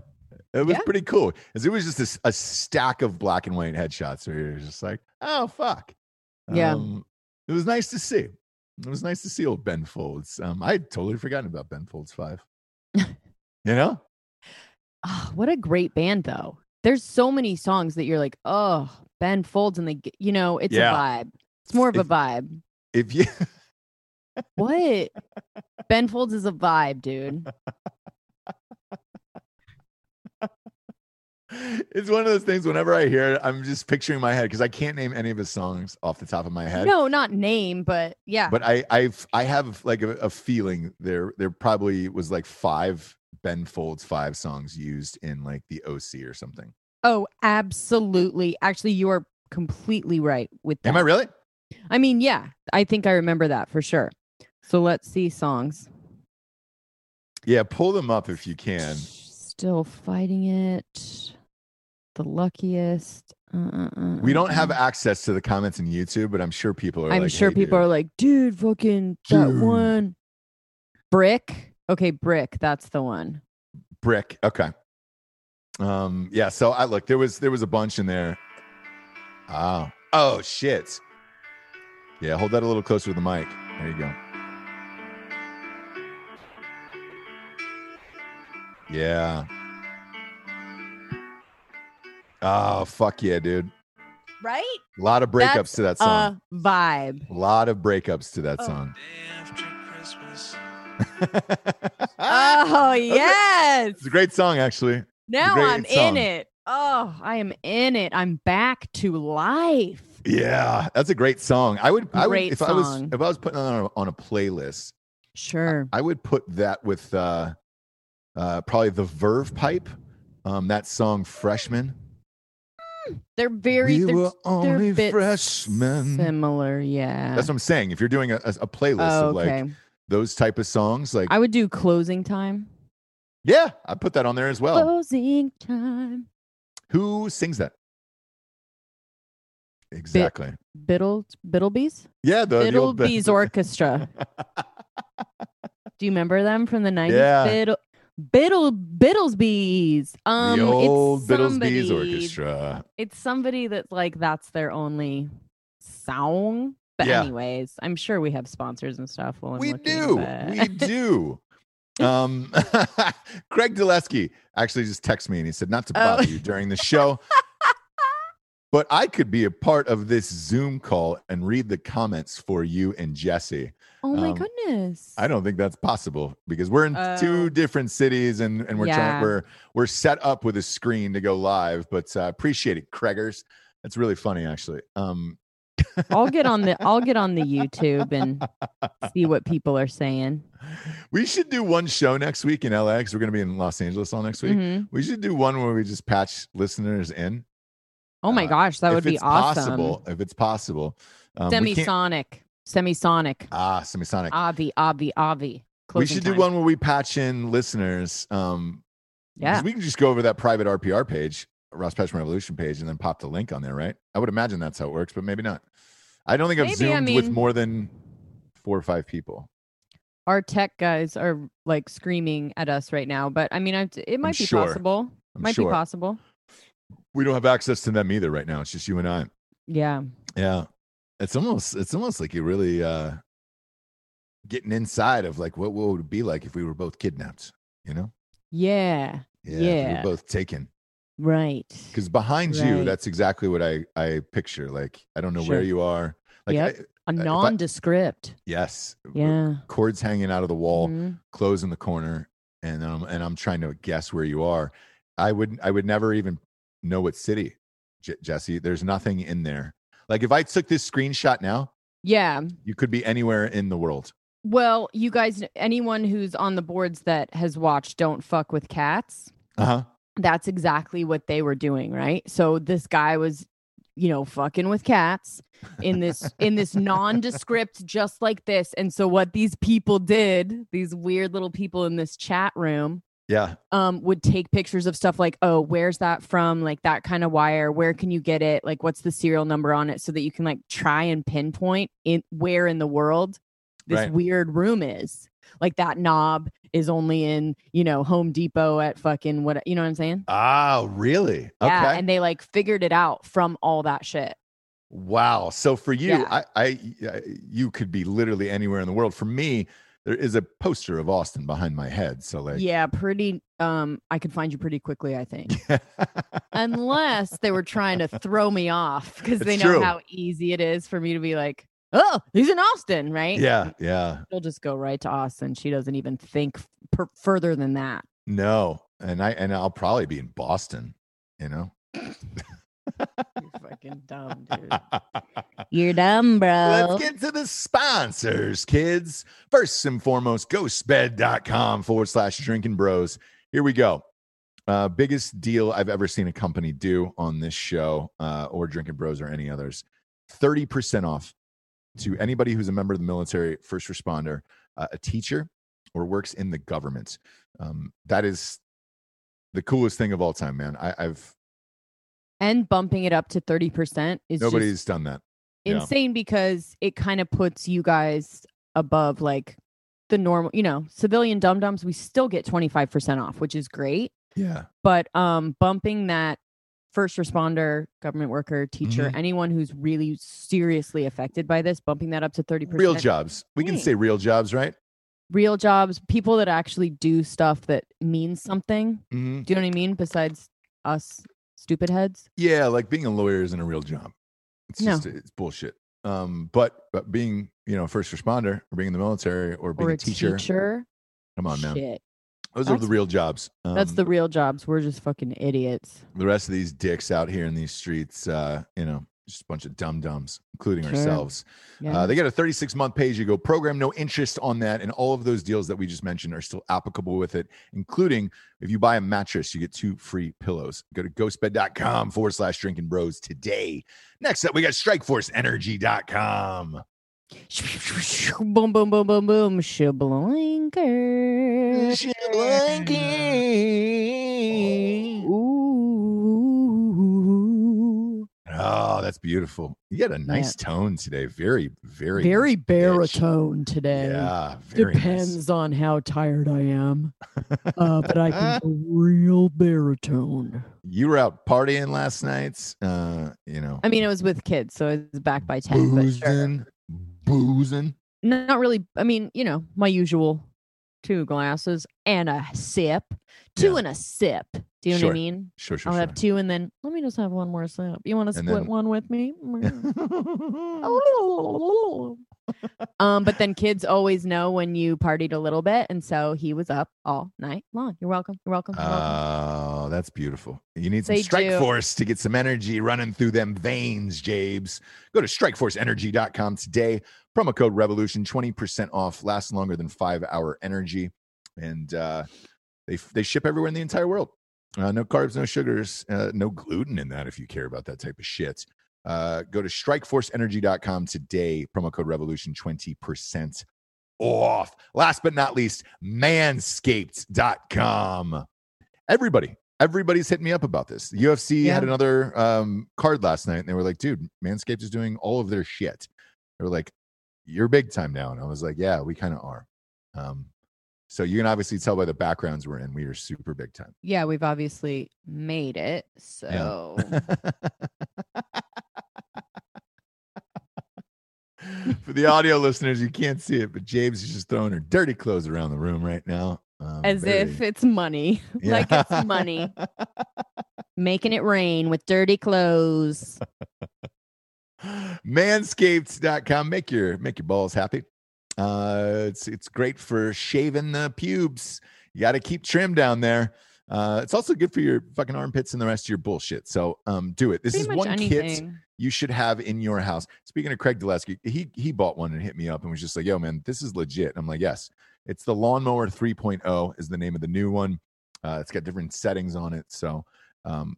it was Yeah. pretty cool. Because it was just a a, stack of black and white headshots where you're just like, "Oh fuck." Yeah. Um, it was nice to see. It was nice to see old Ben Folds. Um, I had totally forgotten about Ben Folds Five. you know, Oh, (laughs) what a great band, though. There's so many songs that you're like, oh, Ben Folds, and get- you know, it's Yeah. a vibe. It's more of a vibe. if you What? (laughs) ben Folds is a vibe, dude. it's one of those things. Whenever I hear it, I'm just picturing my head because I can't name any of his songs off the top of my head. No, not name, but yeah. but I I've I have like a, a feeling there there probably was like five Ben Folds five songs used in like the OC or something. Oh, absolutely. Actually, you are completely right with that. Am I really? I mean, yeah, I think I remember that for sure. So let's see songs. Yeah, pull them up if you can. Still fighting it. The luckiest. Uh, uh, We don't have access to the comments in YouTube, but I'm sure people are. I'm like, sure "Hey, people dude." are like, dude, fucking that Dude. one. Brick. Okay, brick. That's the one. brick. Okay. Um. Yeah. So I look. There was there was a bunch in there. Oh. Oh shit. Yeah. Hold that a little closer to the mic. There you go. Yeah. Oh fuck yeah, dude. Right? A lot of breakups That's to that song. A vibe. A lot of breakups to that Oh. song. (laughs) Oh yes. It's a great song, actually. Now great I'm song. in it. Oh, I am in it. I'm back to life. Yeah, that's a great song. I would, I would, Great if I was, if I was putting on a, on a playlist, Sure. I would put that with uh, uh, probably the Verve Pipe. Um, that song "Freshman." They're very we they're, were only freshmen. similar, yeah. That's what I'm saying. If you're doing a, a, a playlist oh, of like okay. those type of songs, like I would do closing time. Yeah, I put that on there as well. Closing time. Who sings that? Exactly. Biddle Biddlebees? yeah, the, the old. Biddlebees Orchestra. (laughs) Do you remember them from the 90s? Yeah. Biddle Biddle Biddlesbees. Um the old it's Biddlesbees somebody- Orchestra. It's somebody that's like that's their only song. But Yeah. anyways, I'm sure we have sponsors and stuff. While I'm we looking, do but- we (laughs) do um (laughs) craig Dulesky actually just texted me and he said not to Oh. bother you during the show (laughs) but i could be a part of this zoom call and read the comments for you and jesse oh my um, goodness. i don't think that's possible because we're in Oh. two different cities and and we're Yeah. trying we're we're set up with a screen to go live but uh, appreciate it craigers that's really funny actually um I'll get on the I'll get on the YouTube and see what people are saying. we should do one show next week in la because we're going to be in los angeles all next week Mhm. We should do one where we just patch listeners in. Oh my Uh, gosh, that would be awesome. Possible, if it's possible, um, Semisonic. Semisonic. Ah, semisonic. Avi, Avi, Avi. we should do one where we patch in listeners. Um, Yeah. we can just go over that private RPR page, Ross Patchman Revolution page, and then pop the link on there, right? I would imagine that's how it works, but maybe not. I don't think I've Maybe, I zoomed with more than four or five people. Our tech guys are like screaming at us right now, but I mean, I, it might be sure. possible. I'm might sure be possible. we don't have access to them either right now. It's just you and I. Yeah. Yeah. It's almost it's almost like you're really uh getting inside of like what, what would it be like if we were both kidnapped, you know? Yeah. if we Yeah. were both taken. Right. Because behind you, that's exactly what I I picture. Like I don't know where you are. Like Yep. I- A if I- nondescript. yes. Yeah. Cords hanging out of the wall, Mhm. clothes in the corner, and I'm and I'm trying to guess where you are. I would I would never even know what city, J- Jesse. There's nothing in there. Like if I took this screenshot now, Yeah. you could be anywhere in the world. Well, you guys, anyone who's on the boards that has watched Don't Fuck with Cats, Uh huh. that's exactly what they were doing, right? So this guy was, you know, fucking with cats in this in this nondescript just like this. And so what these people did, these weird little people in this chat room, Yeah. um would take pictures of stuff like, "Oh, where's that from? Like that kind of wire, where can you get it? Like what's the serial number on it so that you can like try and pinpoint in where in the world this Right. weird room is." Like that knob is only in, you know, Home Depot at fucking what, you know what I'm saying? Oh, really? Yeah, Okay. and they like figured it out from all that shit. wow. So for you, Yeah. I, I, I- you could be literally anywhere in the world. For me, there is a poster of Austin behind my head. So like, yeah, pretty um I could find you pretty quickly, I think. (laughs) Unless they were trying to throw me off because they know true. how easy it is for me to be like, "Oh, he's in Austin," right? yeah, yeah. She'll just go right to Austin. She doesn't even think per- further than that. No, and I and I'll probably be in Boston. You know. You're fucking dumb, (laughs) dude. You're dumb, bro. Let's get to the sponsors, kids. First and foremost, ghostbed.com forward slash drinking bros. Here we go. Uh, biggest deal I've ever seen a company do on this show uh, or Drinking Bros or any others 30% off to anybody who's a member of the military, first responder, uh, a teacher, or works in the government. Um, that is the coolest thing of all time, man. I, I've and bumping it up to 30% is just nobody's done that. yeah. insane because it kind of puts you guys above like the normal, you know, civilian dum dums. We still get 25% off, which is great. Yeah. But um bumping that first responder, government worker, teacher, Mm-hmm. anyone who's really seriously affected by this, bumping that up to 30%. Real jobs. We can say real jobs, right? Real jobs, people that actually do stuff that means something. Mm-hmm. Do you know what I mean? Besides us stupid heads. Yeah, like being a lawyer isn't a real job. It's No. just it's bullshit. Um, but but being you know a first responder or being in the military or being or a teacher, teacher. come on, man, Shit. Those are the real jobs. Um, That's the real jobs. We're just fucking idiots. the rest of these dicks out here in these streets. Uh, you know, just a bunch of dum dums, including Sure. ourselves. Yeah. Uh, they get a 36 month pay as you go program, no interest on that. And all of those deals that we just mentioned are still applicable with it, including if you buy a mattress, you get two free pillows. Go to ghostbed.com forward slash drinking bros today. Next up, we got strikeforceenergy.com. boom, boom, boom, boom, boom. Shablanker. Ooh. Oh, that's beautiful. You got a nice tone today. Very, very, Very nice pitch. baritone today. Yeah, very nice. Depends on how tired I am. Uh, but I can go real baritone. You were out partying last night. Uh, you know, I mean, it was with kids, so it was back by 10. But sure. Boozing. Not really. I mean, you know, my usual two glasses and a sip. Two Yeah. and a sip. Do you know what I mean? Sure, sure, I'll sure. have two and then let me just have one more sip. You want to split then- one with me? (laughs) um, but then kids always know when you partied a little bit, and so he was up all night long. You're welcome. You're welcome. You're welcome. Oh, that's beautiful. You need some They Strike do. Force to get some energy running through them veins, Jabes. Go to strikeforceenergy.com today. Promo code revolution, 20% off, lasts longer than five hour energy. And uh, they, they ship everywhere in the entire world. Uh, no carbs, no sugars, uh, no gluten in that if you care about that type of shit. Uh, go to strikeforceenergy.com today. Promo code revolution 20% off. Last but not least, manscaped.com. Everybody, everybody's hitting me up about this. The UFC Yeah. had another um, card last night and they were like, dude, Manscaped is doing all of their shit. They were like, you're big time now. And I was like, yeah, we kind of are. Um, so you can obviously tell by the backgrounds we're in, we are super big time. Yeah, we've obviously made it. So (laughs) For the audio listeners, you can't see it, but James is just throwing her dirty clothes around the room right now. Um, as if it's money. (laughs) like it's money. (laughs) Making it rain with dirty clothes. (laughs) Manscaped.com. Make your make your balls happy. Uh, it's it's great for shaving the pubes. You got to keep trim down there. Uh, it's also good for your fucking armpits and the rest of your bullshit. So um, do it. This Pretty is much one kit you should have in your house. Speaking of Craig Dulesky, he he bought one and hit me up and was just like, "Yo, man, this is legit." I'm like, "Yes, it's the Lawnmower 3.0 is the name of the new one. Uh, it's got different settings on it, so um,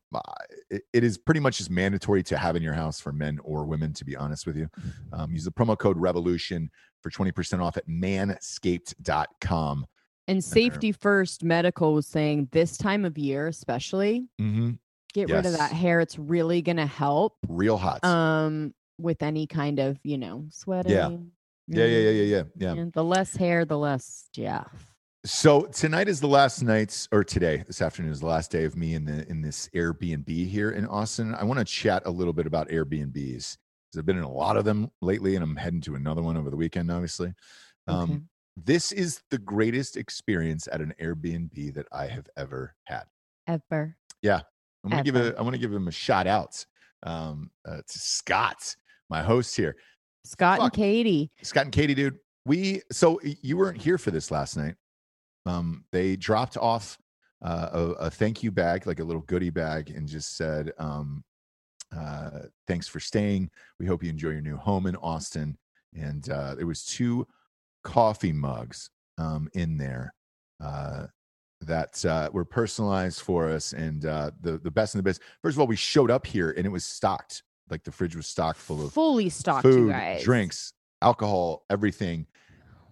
it, it is pretty much just mandatory to have in your house for men or women. To be honest with you, um, use the promo code Revolution for 20% off at Manscaped.com. And safety first medical was saying this time of year, especially, Mm-hmm. get rid of that hair. It's really gonna help. Real hot. Um, with any kind of, you know, sweating. yeah, yeah, yeah, yeah, yeah, yeah. And the less hair, the less yeah. So tonight is the last night's, or today, this afternoon is the last day of me in the in this Airbnb here in Austin. I want to chat a little bit about Airbnbs because I've been in a lot of them lately, and I'm heading to another one over the weekend. Obviously, um, Okay. This is the greatest experience at an Airbnb that I have ever had. Ever. Yeah. I'm gonna give Ever. a I want to give him a shout out um, uh, to Scott, my host here. Scott and Katie. Scott and Katie, dude. We so you weren't here for this last night. Um, they dropped off uh, a, a thank you bag, like a little goodie bag, and just said, um, uh, "Thanks for staying. We hope you enjoy your new home in Austin." And uh, there was two coffee mugs um, in there uh, that uh, were personalized for us, and uh, the the best and the best. First of all, we showed up here and it was stocked. Like the fridge was stocked full of Fully stocked, food, drinks, alcohol, everything.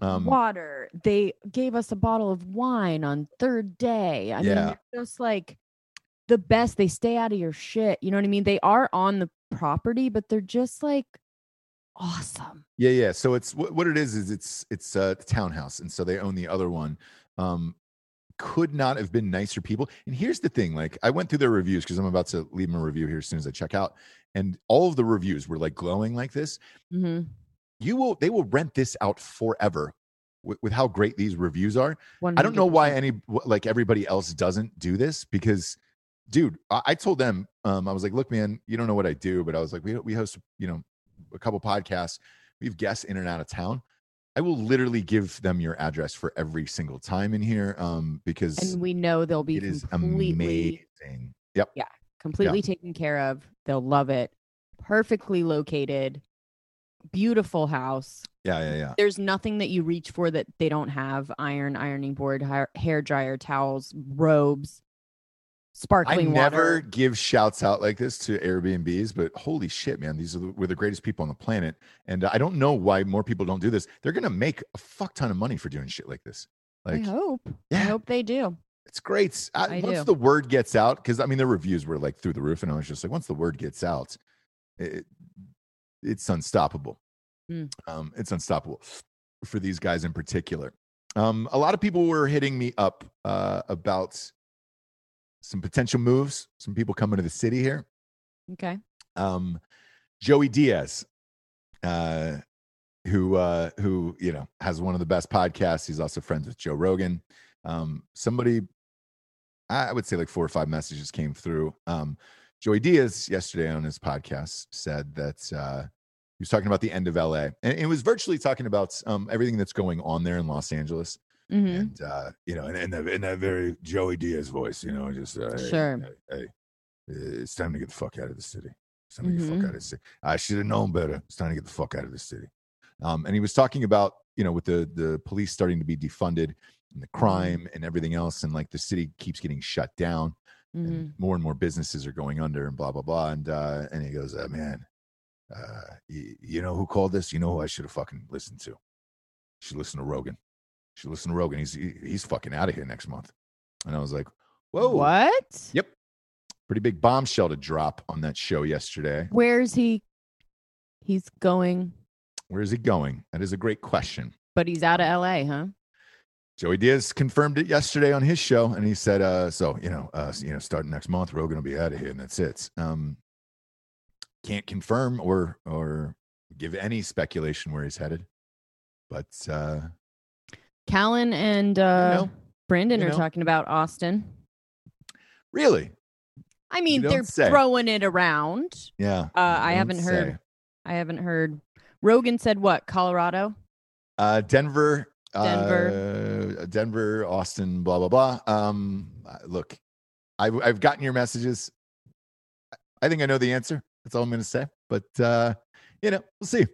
Um, water. They gave us a bottle of wine on third day. I mean, Yeah. they're just like the best. They stay out of your shit. You know what I mean? They are on the property, but they're just like awesome. yeah, yeah. So it's what, what it is is it's it's a townhouse, and so they own the other one. Um, could not have been nicer people. And here's the thing: like I went through their reviews because I'm about to leave them a review here as soon as I check out, and all of the reviews were like glowing like this. Mm-hmm. You will they will rent this out forever. With, with how great these reviews are, I don't know why any like everybody else doesn't do this because, dude, I, I told them um, I was like, look, man, you don't know what I do, but I was like, we we host you know a couple podcasts, we have guests in and out of town. I will literally give them your address for every single time in here um, because And we know they'll be it is amazing. Yep. Yeah, completely taken care of. They'll love it. Perfectly located. Beautiful house. Yeah, yeah, yeah. There's nothing that you reach for that they don't have iron, ironing board, hair, hair dryer, towels, robes, I sparkling never water. give shouts out like this to Airbnbs, but holy shit, man, these are the, we're the greatest people on the planet, and I don't know why more people don't do this. They're gonna make a fuck ton of money for doing shit like this. I Like, hope. I yeah, hope they do. it's great. I, I once do. the word gets out, because I mean, the reviews were like through the roof, and I was just like, once the word gets out, it, it's unstoppable. Mm. Um, it's unstoppable for these guys in particular. Um, a lot of people were hitting me up uh, about some potential moves, some people coming to the city here. Okay. Um, Joey Diaz, uh, who uh, who you know has one of the best podcasts. He's also friends with Joe Rogan. Um, somebody, I would say, like four or five messages came through. Um, Joey Diaz yesterday on his podcast said that uh, he was talking about the end of LA, and it was virtually talking about um, everything that's going on there in Los Angeles hmm and uh, you know, in, in, that, in that very Joey Diaz voice, you know, just uh, hey, Sure. hey, hey, it's time to get the fuck out of the city. It's time to get the fuck out of the city. I should have known better. It's time to get the fuck out of the city. Um, and he was talking about you know with the the police starting to be defunded and the crime and everything else, and like the city keeps getting shut down. Mhm. and more and more businesses are going under and blah blah blah and uh and he goes uh, man uh you, you know who called this you know who i should have fucking listened to should listen to rogan should listen to rogan he's he's fucking out of here next month and i was like whoa What? yep pretty big bombshell to drop on that show yesterday Where's he? He's going, where is he going that is a great question but he's out of LA, huh? Joey Diaz confirmed it yesterday on his show, and he said, uh, "So you know, uh, you know, starting next month, Rogan will be out of here, and that's it." Um, can't confirm or or give any speculation where he's headed, but uh, Callen and uh, know, Brandon you are know. talking about Austin. really, I mean, they're say. throwing it around. yeah. Uh, I haven't don't heard. I haven't heard. Rogan said what? Colorado. Uh, Denver, Denver. uh, Denver, Austin, blah blah blah. Um, uh, look, I've I've gotten your messages. I think I know the answer. That's all I'm going to say. But uh, you know, we'll see.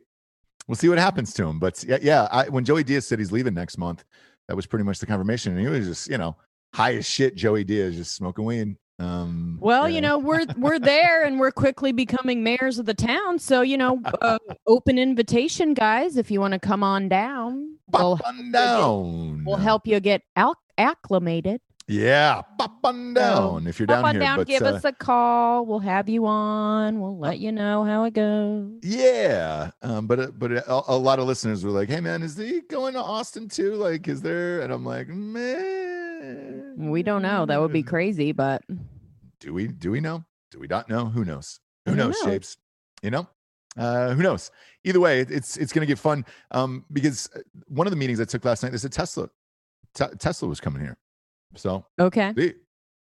We'll see what happens to him. But yeah, yeah. I, when Joey Diaz said he's leaving next month, that was pretty much the confirmation. And he was just, you know, high as shit. Joey Diaz just smoking weed. Um, Well, yeah. you know, we're we're there and we're quickly becoming mayors of the town. So, you know, uh, open invitation, guys. If you want to come on down, we'll, on down. we'll help you get acclimated. Yeah, pop on down if you're down on here. down, but, give uh, us a call. We'll have you on. We'll let you know how it goes. Yeah, um, but uh, but a, a lot of listeners were like, "Hey, man, is he going to Austin too? Like, is there?" And I'm like, "Man, We don't know. That would be crazy, but Do we? Do we know? Do we not know? Who knows? Who knows? Shapes, you know. Uh, who knows? Either way, it's it's gonna get fun. Um, because uh, one of the meetings I took last night, they a Tesla, Te- Tesla was coming here. So okay. see,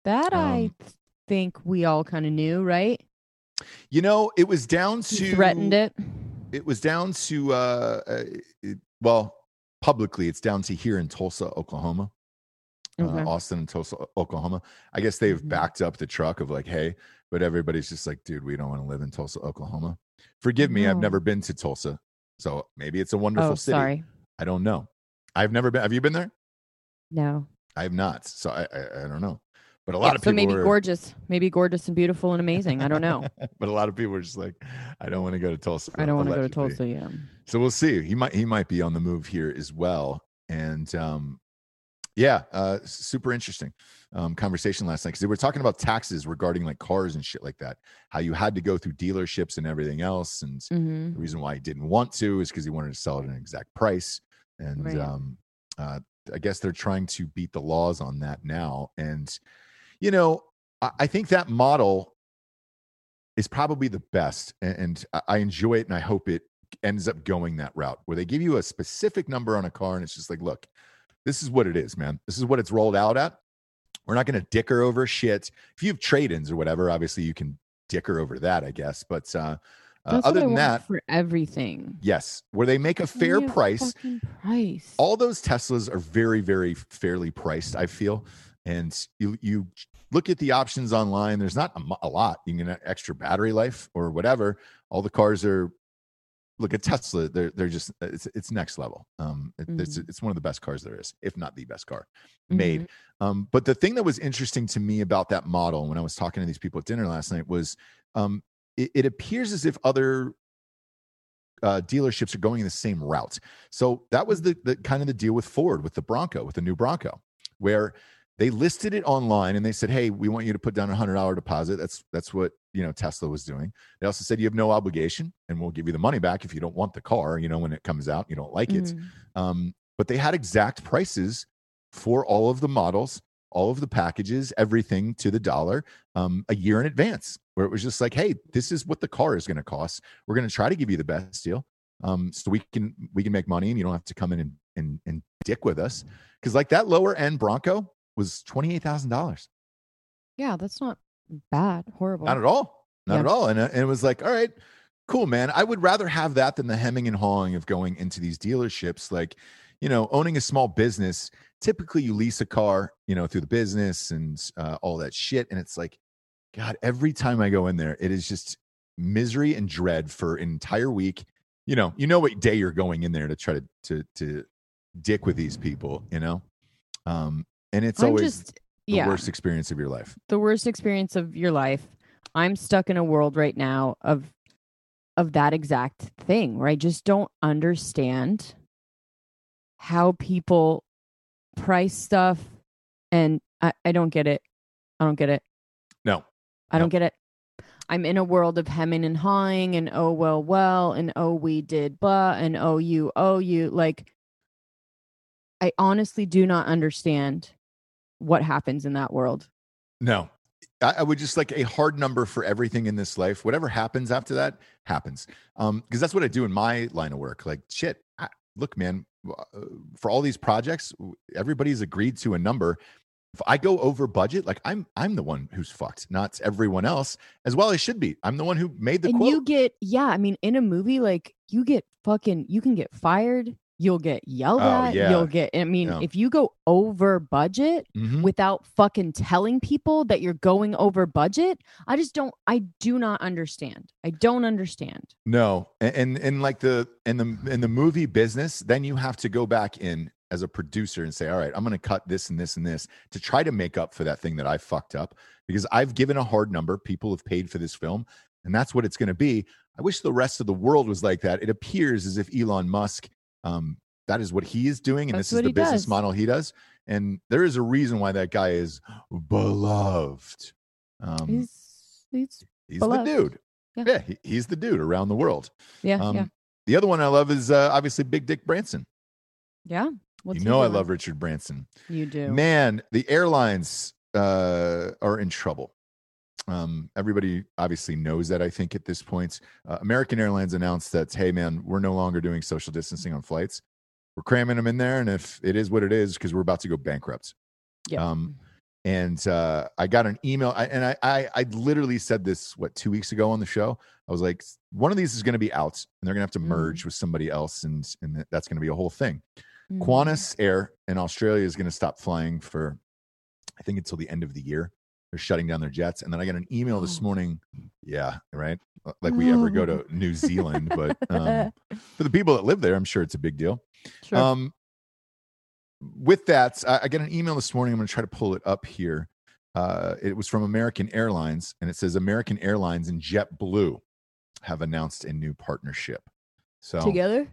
That I Um, think we all kind of knew, right? you know, it was down He to threatened it. it was down to uh, uh it, well publicly it's down to here in tulsa oklahoma Okay. uh, austin and tulsa oklahoma i guess they've Mhm. backed up the truck of like hey but everybody's just like dude we don't want to live in tulsa oklahoma forgive me i've never been to tulsa so maybe it's a wonderful Oh, city sorry. i don't know i've never been have you been there No. I have not so i i, I don't know but a lot Yeah, of so people maybe were, gorgeous, maybe gorgeous and beautiful and amazing. I don't know. (laughs) but a lot of people are just like i don't want to go to tulsa I don't want to go to. Tulsa. Yeah. so we'll see he might he might be on the move here as well and um yeah uh super interesting um conversation last night because they were talking about taxes regarding like cars and shit like that how you had to go through dealerships and everything else and hmm the reason why he didn't want to is because he wanted to sell it at an exact price and Right. um uh i guess they're trying to beat the laws on that now and you know i, I think that model is probably the best and, and I- enjoy it and i hope it ends up going that route where they give you a specific number on a car and it's just like look this is what it is man. This is what it's rolled out at. We're not going to dicker over shit. If you have trade-ins or whatever obviously you can dicker over that i guess but uh, uh, other than that for everything. Yes, where they make a fair Give me a price. Price. All those Teslas are very, very fairly priced. I feel, and you you look at the options online. There's not a, a lot. You can get extra battery life or whatever. All the cars are. Look at Tesla. They're they're just it's it's next level. Um, it, it's Mhm. it's one of the best cars there is, if not the best car Mm-hmm. made. Um, but the thing that was interesting to me about that model when I was talking to these people at dinner last night was um, it, it appears as if other uh, dealerships are going the same route. So that was the, the kind of the deal with Ford with the Bronco, with the new Bronco, where they listed it online and they said, "Hey, we want you to put down a hundred dollar deposit." That's that's what you know Tesla was doing. They also said you have no obligation, and we'll give you the money back if you don't want the car. You know when it comes out, you don't like it. Mhm. Um, but they had exact prices for all of the models, all of the packages, everything to the dollar, um, a year in advance. Where it was just like, hey, this is what the car is going to cost. We're going to try to give you the best deal, um, so we can we can make money, and you don't have to come in and and, and dick with us. Because like that lower end Bronco was twenty eight thousand dollars. Yeah, that's not bad. Horrible. Not at all. Not Yeah. at all. And, and it was like, all right, cool, man. I would rather have that than the hemming and hawing of going into these dealerships. Like, you know, owning a small business, typically you lease a car, you know, through the business and uh, all that shit. And it's like, God, every time I go in there, it is just misery and dread for an entire week. You know, you know what day you're going in there to try to to to dick with these people, you know? Um, and it's I'm always just the yeah. worst experience of your life. the worst experience of your life. I'm stuck in a world right now of of that exact thing where I just don't understand how people price stuff and I, I don't get it. I don't get it. No. I don't get it. I'm in a world of hemming and hawing and oh well well and oh we did blah and oh you oh you like I honestly do not understand what happens in that world. No. I, I would just like a hard number for everything in this life. Whatever happens after that happens. Um, because that's what I do in my line of work. Like, shit, I, look, man, Uh, for all these projects, everybody's agreed to a number. If I go over budget, like I'm, I'm the one who's fucked, not everyone else. As well, as should be. I'm the one who made the and quote. you get yeah i mean in a movie like you get fucking you can get fired you'll get yelled Oh, at yeah. you'll get i mean Yeah. if you go over budget Mhm. without fucking telling people that you're going over budget i just don't i do not understand i don't understand No, and, and and like the in the in the movie business, then you have to go back in as a producer and say, all right, I'm going to cut this and this and this to try to make up for that thing that I fucked up because I've given a hard number. People have paid for this film, and that's what it's going to be. I wish the rest of the world was like that. It appears as if Elon Musk, um, that is what he is doing, and That's this is the business does. model he does. And there is a reason why that guy is beloved. Um, he's he's he's beloved. the dude. Yeah. Yeah, he, he's the dude around the world. yeah Um, yeah The other one I love is uh, obviously Big Dick Branson. yeah What's you know I love Richard Branson. you do Man, the airlines uh, are in trouble. Um, everybody obviously knows that. I think at this point, uh, American Airlines announced that, hey man, we're no longer doing social distancing on flights. We're cramming them in there, and if it is what it is, because we're about to go bankrupt. yeah Um, and uh, I got an email, I, and I, I, I literally said this what two weeks ago on the show. I was like, one of these is going to be out, and they're going to have to Mhm. merge with somebody else, and and that's going to be a whole thing. Mhm. Qantas Air in Australia is going to stop flying for, I think, until the end of the year. They're shutting down their jets, and then I got an email this Oh. morning. Yeah, right. Like we ever go to New Zealand, but um, (laughs) for the people that live there, I'm sure it's a big deal. sure. Um, with that, I, I got an email this morning. I'm going to try to pull it up here. Uh, it was from American Airlines, and it says American Airlines and JetBlue have announced a new partnership. So together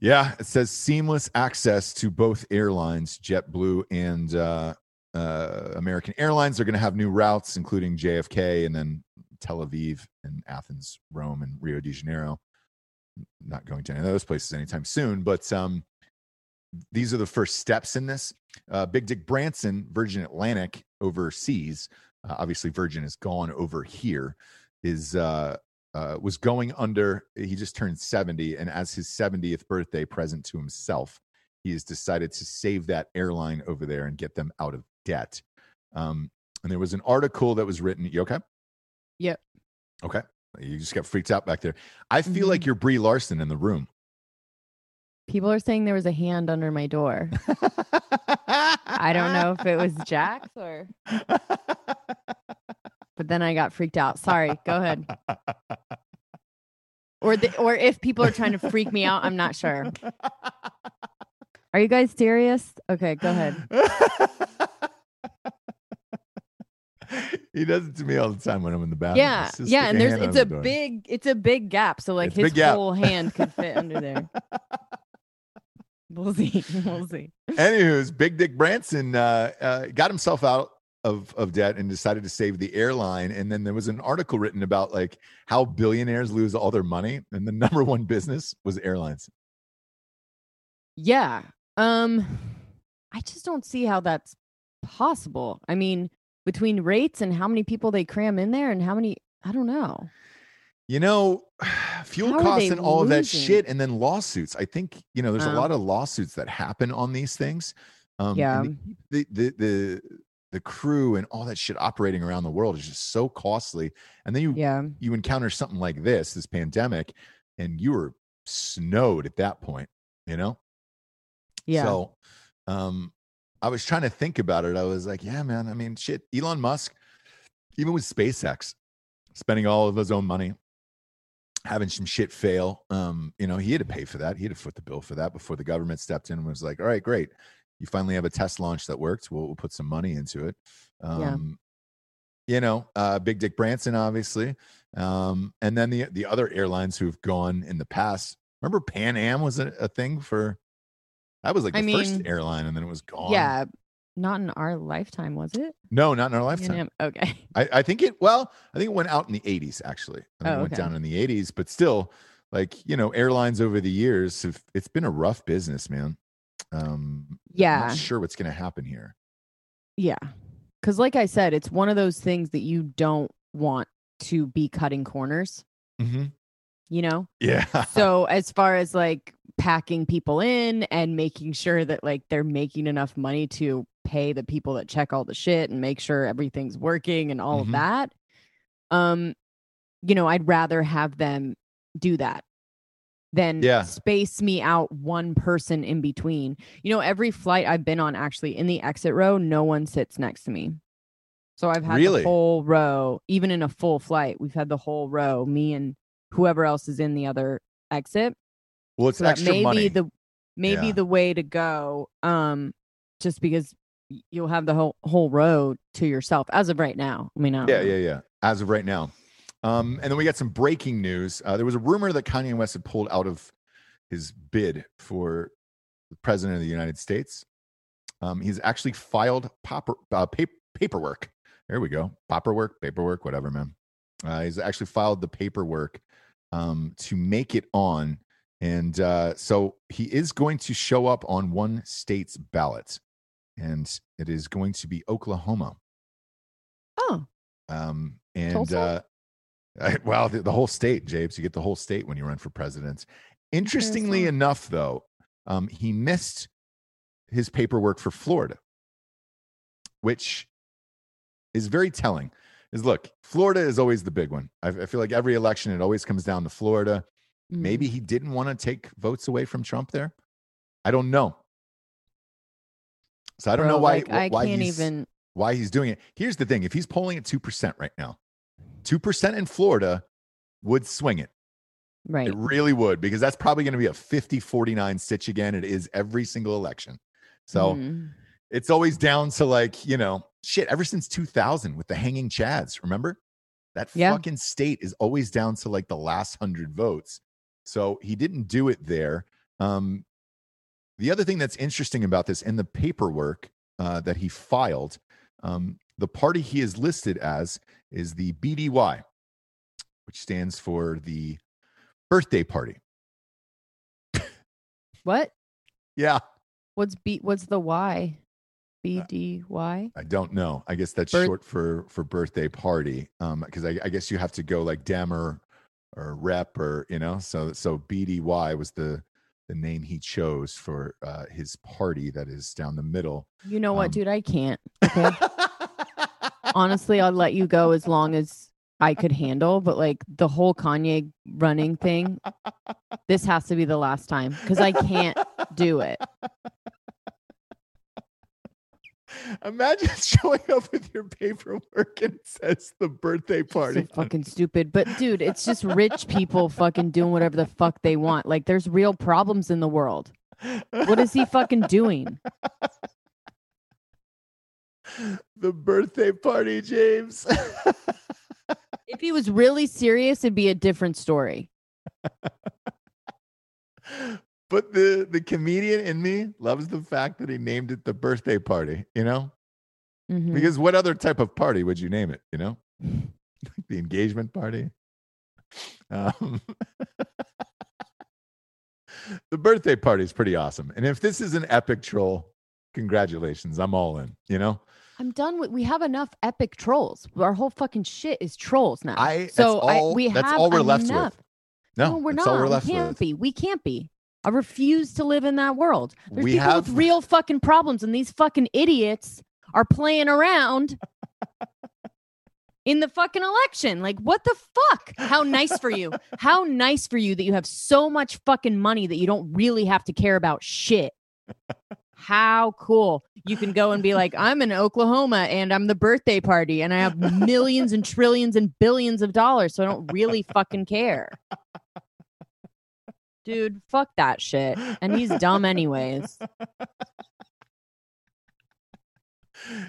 yeah, it says seamless access to both airlines, JetBlue and uh, uh, American Airlines. They're going to have new routes, including JFK and then Tel Aviv and Athens, Rome, and Rio de Janeiro. Not going to any of those places anytime soon, but um, these are the first steps in this. Uh, Big Dick Branson, Virgin Atlantic overseas, uh, obviously Virgin is gone over here, is uh, uh, was going under. He just turned 70, and as his 70th birthday present to himself, he has decided to save that airline over there and get them out of debt. Um, and there was an article that was written. You okay? Yep. Okay. You just got freaked out back there. I feel like Mhm. you're Brie Larson in the room. people are saying there was a hand under my door i don't know if it was jack's or but then i got freaked out sorry go ahead or the, or if people are trying to freak me out i'm not sure are you guys serious okay go ahead (laughs) (laughs) he does it to me all the time when I'm in the bathroom. yeah yeah and there's it's a the big it's a big gap so like It's his whole hand could fit (laughs) under there we'll see (laughs) we'll see Anywho's, Big Dick Branson uh, uh, got himself out of, of debt and decided to save the airline. And then there was an article written about like how billionaires lose all their money, and the number one business was airlines. Yeah. Um I just don't see how that's possible. I mean, between rates and how many people they cram in there and how many I don't know. You know, (sighs) fuel How costs and all of that shit, and then lawsuits. I think you know there's a Oh. lot of lawsuits that happen on these things. Um, Yeah. the, the the the crew and all that shit operating around the world is just so costly. And then you Yeah. you encounter something like this, this pandemic, and you were snowed at that point, you know? Yeah. So um I was trying to think about it. I was like, yeah, man. I mean, shit, Elon Musk, even with SpaceX, spending all of his own money, having some shit fail. Um, you know, he had to pay for that. He had to foot the bill for that before the government stepped in and was like, all right, great. you finally have a test launch that worked. We'll, we'll put some money into it. Yeah. Um, You know, uh, Big Dick Branson, obviously, um, and then the the other airlines who've gone in the past. Remember, Pan Am was a, a thing for. That was like the I first airline, and then it was gone. Yeah, not in our lifetime, was it? No, not in our lifetime. Okay. I, I think it well, I think it went out in the 80s actually. I Oh, it went okay. down in the 80s, but still, like, you know, airlines over the years have it's been a rough business, man. Um I'm Yeah. not sure what's gonna happen here. Yeah. Cause like I said, it's one of those things that you don't want to be cutting corners, Mm-hmm. You know? Yeah. (laughs) so as far as like packing people in and making sure that like they're making enough money to pay the people that check all the shit and make sure everything's working and all Mhm. of that um you know i'd rather have them do that than Yeah. space me out one person in between you know every flight i've been on actually in the exit row no one sits next to me so i've had Really? the whole row even in a full flight we've had the whole row me and whoever else is in the other exit well, it's so extra may money. the maybe Yeah. the way to go um just because you'll have the whole whole road to yourself as of right now i mean I yeah, know. yeah, yeah. As of right now. Um, and then we got some breaking news. Uh, there was a rumor that Kanye West had pulled out of his bid for the president of the United States. Um, he's actually filed popper, uh, pap- paperwork. There we go. Paperwork, paperwork, whatever, man. Uh, he's actually filed the paperwork um, to make it on. And uh, so he is going to show up on one state's ballot, and it is going to be Oklahoma. oh Um, and uh, well, the, the whole state, Japes, you get the whole state when you run for president. Interestingly enough, though, um, he missed his paperwork for Florida, which is very telling. Is look, Florida is always the big one. I, I feel like every election, it always comes down to Florida. mm. Maybe he didn't want to take votes away from Trump there. I don't know. So I don't Bro, know why. like, i why can't he's- even why he's doing it. Here's the thing: if he's polling at two percent right now, two percent in Florida would swing it. right It really would, because that's probably going to be a 50-49 stitch again. It is every single election. So Mhm. It's always down to like, you know, shit, ever since 2000 with the hanging chads, remember? That Yeah. fucking state is always down to like the last 100 votes. So he didn't do it there. Um, the other thing that's interesting about this in the paperwork uh, that he filed, um, the party he is listed as is the BDY, which stands for the birthday party. what (laughs) Yeah, what's b what's the y Uh, b d y I don't know. I guess that's Birth- short for for birthday party. Um, because I, I guess you have to go like dem or or rep or you know. So so BDY was the the name he chose for uh, his party that is down the middle. you know what Um, dude i can't okay (laughs) honestly i'll let you go as long as i could handle but like the whole kanye running thing this has to be the last time because i can't do it Imagine (laughs) showing up with your paperwork and it says the birthday party. So fucking stupid. But (laughs) dude, it's just rich people fucking doing whatever the fuck they want. Like there's real problems in the world. What is he fucking doing? (laughs) the birthday party, James. If he was really serious, it'd be a different story. But the the comedian in me loves the fact that he named it the birthday party, you know? Mhm. Because what other type of party would you name it, you know? (laughs) the engagement party. Um, (laughs) the birthday party is pretty awesome. And if this is an epic troll, congratulations. I'm all in, you know? I'm done with we have enough epic trolls. Our whole fucking shit is trolls now. I- that's so all- I we that's have all we're left enough. with. No, No, we're that's not. all we're we can't with. be. We can't be. I refuse to live in that world. There's We people have- with real fucking problems, and these fucking idiots are playing around in the fucking election. Like, what the fuck? How nice for you. (laughs) How nice for you that you have so much fucking money that you don't really have to care about shit. How cool. You can go and be like, I'm in Oklahoma and I'm the birthday party and I have millions and trillions and billions of dollars. So I don't really fucking care. Dude, fuck that shit. And he's dumb anyways. (laughs)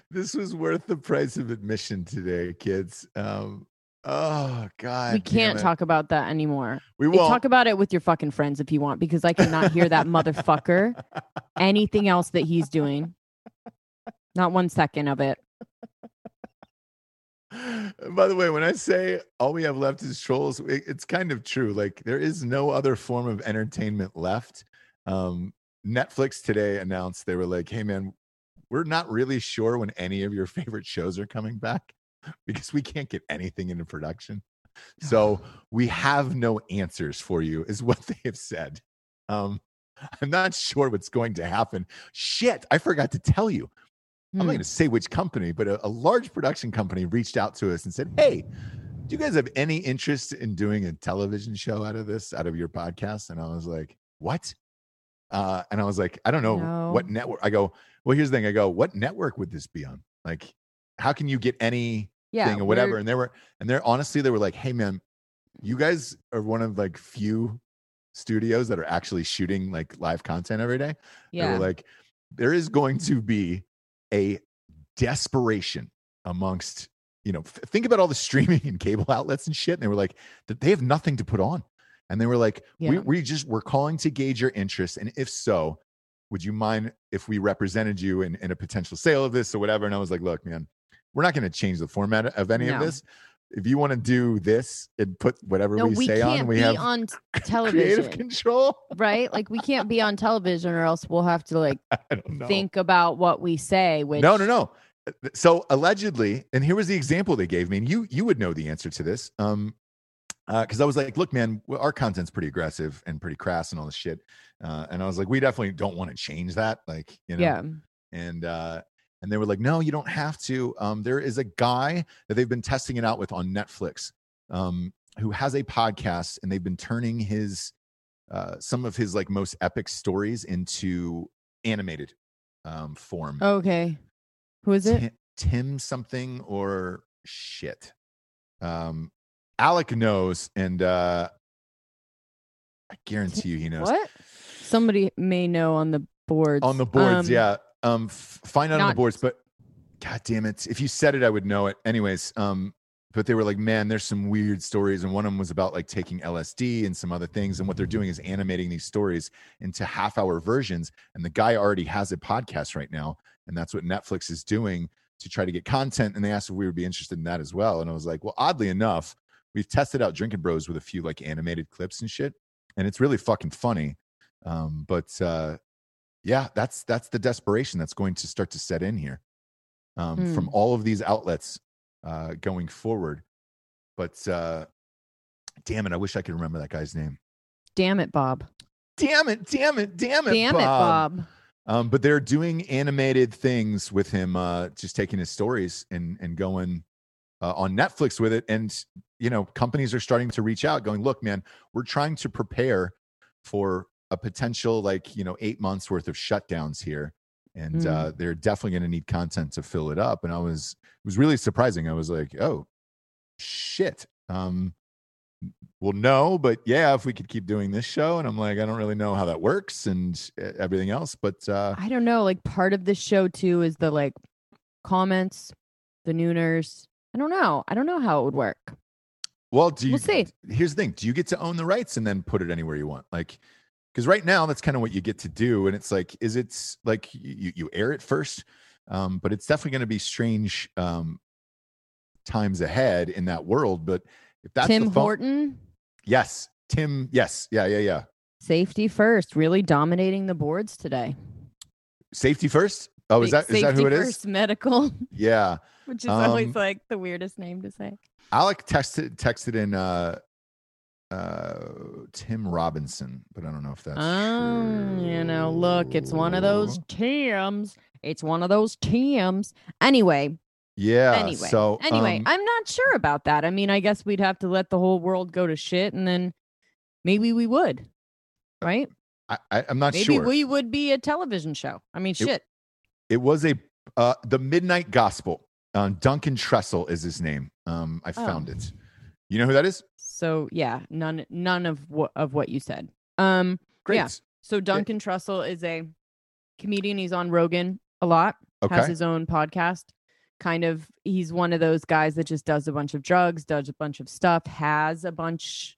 this was worth the price of admission today, kids. Um, oh God, we can't talk about that anymore. We won't. Talk about it with your fucking friends if you want, because I cannot hear that motherfucker (laughs) anything else that he's doing. Not one second of it. (laughs) By the way, when I say all we have left is trolls, it- it's kind of true. Like there is no other form of entertainment left. Um, Netflix today announced they were like, "Hey, man, we're not really sure when any of your favorite shows are coming back (laughs) because we can't get anything into production. So (sighs) we have no answers for you," is (laughs) what they have said. Um, I'm not sure what's going to happen. Shit, I forgot to tell you. I'm not Hmm. going to say which company, but a, a large production company reached out to us and said, Hey, do you guys have any interest in doing a television show out of this, out of your podcast? And I was like, What? Uh, and I was like, I don't know No. what network. I go, Well, here's the thing. I go, What network would this be on? Like, how can you get any Yeah, thing or whatever? And they were, and they're honestly, they were like, Hey, man, you guys are one of like few studios that are actually shooting like live content every day. Yeah. They were like, there is going to be a desperation amongst, you know, think about all the streaming (laughs) and cable outlets and shit. And they were like, that they have nothing to put on. And they were like, we, Yeah. we just, we're calling to gauge your interest. And if so, would you mind if we represented you in, in a potential sale of this or whatever? And I was like, look, man, we're not going to change the format of any of this. If you want to do this and put whatever no, we, we say can't on, we be have on t- (laughs) creative television, control. right? Like we can't be on television, or else we'll have to like (laughs) I don't know. think about what we say. Which No, no, no. Uh, So allegedly, and here was the example they gave me, and you you would know the answer to this. Um, because I was like, look, man, our content's pretty aggressive and pretty crass and all this shit. Uh, and I was like, we definitely don't want to change that. Like, you know, Yeah. and uh and they were like no you don't have to um there is a guy that they've been testing it out with on netflix um who has a podcast and they've been turning his uh some of his like most epic stories into animated um form Okay. Who is it? Tim, Tim something or shit um alec knows and uh i guarantee you he knows What? Somebody may know on the boards. on the boards Um, yeah um f- find out on the boards but god damn it. If you said it i would know it. Anyways um but they were like man there's some weird stories and one of them was about like taking lsd and some other things and what they're doing is animating these stories into half hour versions and the guy already has a podcast right now and that's what netflix is doing to try to get content and they asked if we would be interested in that as well and i was like well oddly enough we've tested out drinking bros with a few like animated clips and shit and it's really fucking funny. Um but uh yeah that's that's the desperation that's going to start to set in here um, from Hmm. all of these outlets uh, going forward but uh, damn it i wish i could remember that guy's name Damn it, Bob. damn it damn it damn it Damn it, Bob. um, but they're doing animated things with him uh, just taking his stories and and going uh, on netflix with it and you know companies are starting to reach out going look man we're trying to prepare for a potential like you know eight months worth of shutdowns here and Mm. uh, they're definitely going to need content to fill it up and i was it was really surprising i was like oh shit um well no but yeah if we could keep doing this show and i'm like i don't really know how that works and uh, everything else but uh I don't know. Like part of this show too is the like comments, the nooners. I don't know. I don't know how it would work. well do you We'll see. here's the thing do you get to own the rights and then put it anywhere you want like because right now that's kind of what you get to do and it's like is it like you you air it first um but it's definitely going to be strange um times ahead in that world but if that's Tim the phone- Horton, yes tim yes yeah yeah yeah. Safety first, really dominating the boards today. safety first? Oh is Big that is that who it safety is? first Medical, (laughs) yeah which is Um, always like the weirdest name to say. alec texted texted in uh uh tim robinson but i don't know if that's Oh, you know, look, it's one of those true. Tims. It's one of those Tims. Anyway, yeah anyway, so anyway, um, I'm not sure about that. I mean, I guess we'd have to let the whole world go to shit, and then maybe we would, right? I, I, i'm not Maybe sure Maybe we would be a television show. I mean, shit. It was a uh, the Midnight Gospel. Um, Duncan Trussell is his name. Um, I Oh. found it. You know who that is? So yeah, none none of what of what you said. Um, Great. Yeah. so Duncan Trussell is a comedian. He's on Rogan a lot. Okay. has his own podcast. Kind of, he's one of those guys that just does a bunch of drugs, does a bunch of stuff, has a bunch.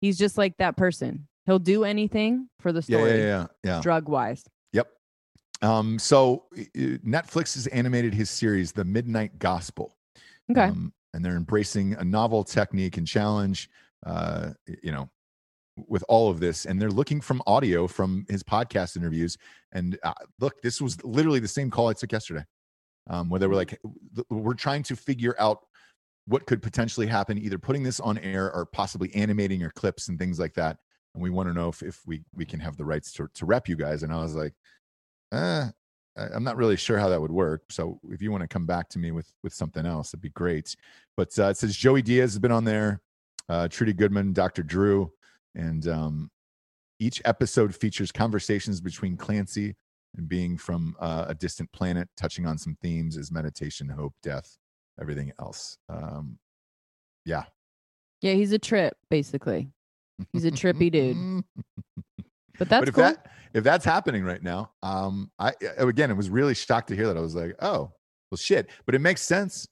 He's just like that person. He'll do anything for the story, yeah, yeah, yeah. drug wise. Yep. Um, so Netflix has animated his series, The Midnight Gospel. Okay. Um, and they're embracing a novel technique and challenge, uh, you know, with all of this. And they're looking from audio from his podcast interviews. And uh, look, this was literally the same call I took yesterday, um, where they were like, we're trying to figure out what could potentially happen, either putting this on air or possibly animating your clips and things like that. And we want to know if, if we, we can have the rights to, to rep you guys. And I was like, uh, I'm not really sure how that would work. So if you want to come back to me with with something else, it'd be great. But uh, it says Joey Diaz has been on there, uh, Trudy Goodman, Dr. Drew, and um, each episode features conversations between Clancy and being from uh, a distant planet, touching on some themes as meditation, hope, death, everything else. Um, yeah, Yeah, he's a trip, basically. He's a trippy dude. (laughs) But that's but if cool. that if that's happening right now, um, I again, it was really shocked to hear that. I was like, oh, well, shit. But it makes sense.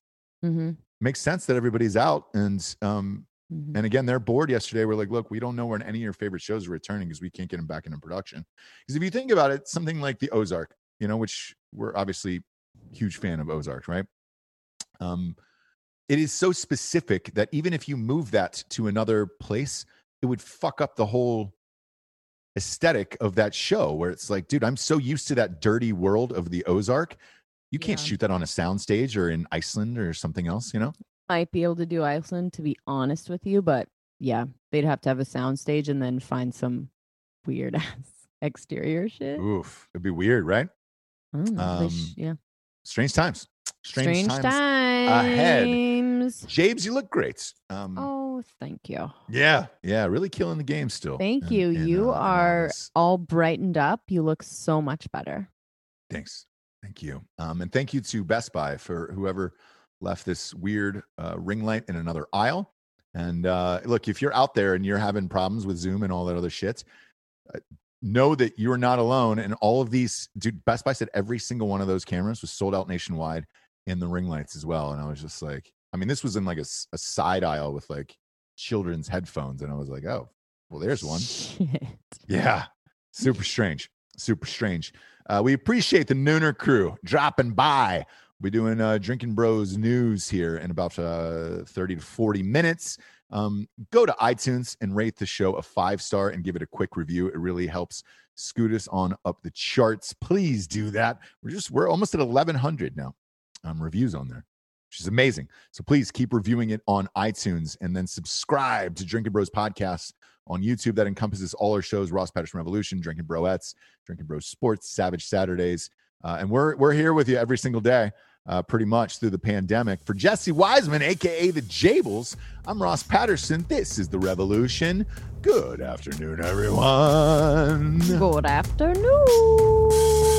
mm-hmm. Makes sense that everybody's out, and um, Mm-hmm. and again, they're bored. Yesterday, we're like, look, we don't know when any of your favorite shows are returning because we can't get them back into production. Because if you think about it, something like the Ozark, you know, which we're obviously huge fan of Ozark, right? Um, it is so specific that even if you move that to another place, it would fuck up the whole aesthetic of that show where it's like, dude, I'm so used to that dirty world of the Ozark. You can't Yeah. shoot that on a soundstage or in Iceland or something else, you know? Might be able to do Iceland, to be honest with you, but yeah, they'd have to have a sound stage and then find some weird (laughs) ass exterior shit. Oof. It'd be weird, right? I don't know, they Um, sh- yeah, Strange times. Strange, strange, times. times. James, you look great. Um, Oh, thank you, Yeah, yeah, really killing the game still. thank in- you. in, you uh, are all brightened up. You look so much better. Thanks. Thank you. Um, and thank you to Best Buy for whoever left this weird uh, ring light in another aisle. And uh, look, if you're out there and you're having problems with Zoom and all that other shit, uh, know that you're not alone. And all of these, dude, Best Buy said every single one of those cameras was sold out nationwide in the ring lights as well. And I was just like, I mean, this was in like a side aisle with like children's headphones. And I was like, oh, well, there's one. Shit. Yeah. Super strange. Super strange. Uh, we appreciate the Nooner crew dropping by. We're doing uh, Drinking Bros news here in about uh, 30 to 40 minutes. Um, go to iTunes and rate the show a five star and give it a quick review. It really helps scoot us on up the charts. Please do that. We're just, we're almost at 1,100 now um, reviews on there, which is amazing. So please keep reviewing it on iTunes and then subscribe to Drinking Bros Podcasts on YouTube that encompasses all our shows: Ross Patterson Revolution, Drinking Broettes, Drinking Bros Sports, Savage Saturdays, uh, and we're we're here with you every single day, uh, pretty much through the pandemic. For Jesse Wiseman, aka the Jables, I'm Ross Patterson. This is the Revolution. Good afternoon, everyone. Good afternoon.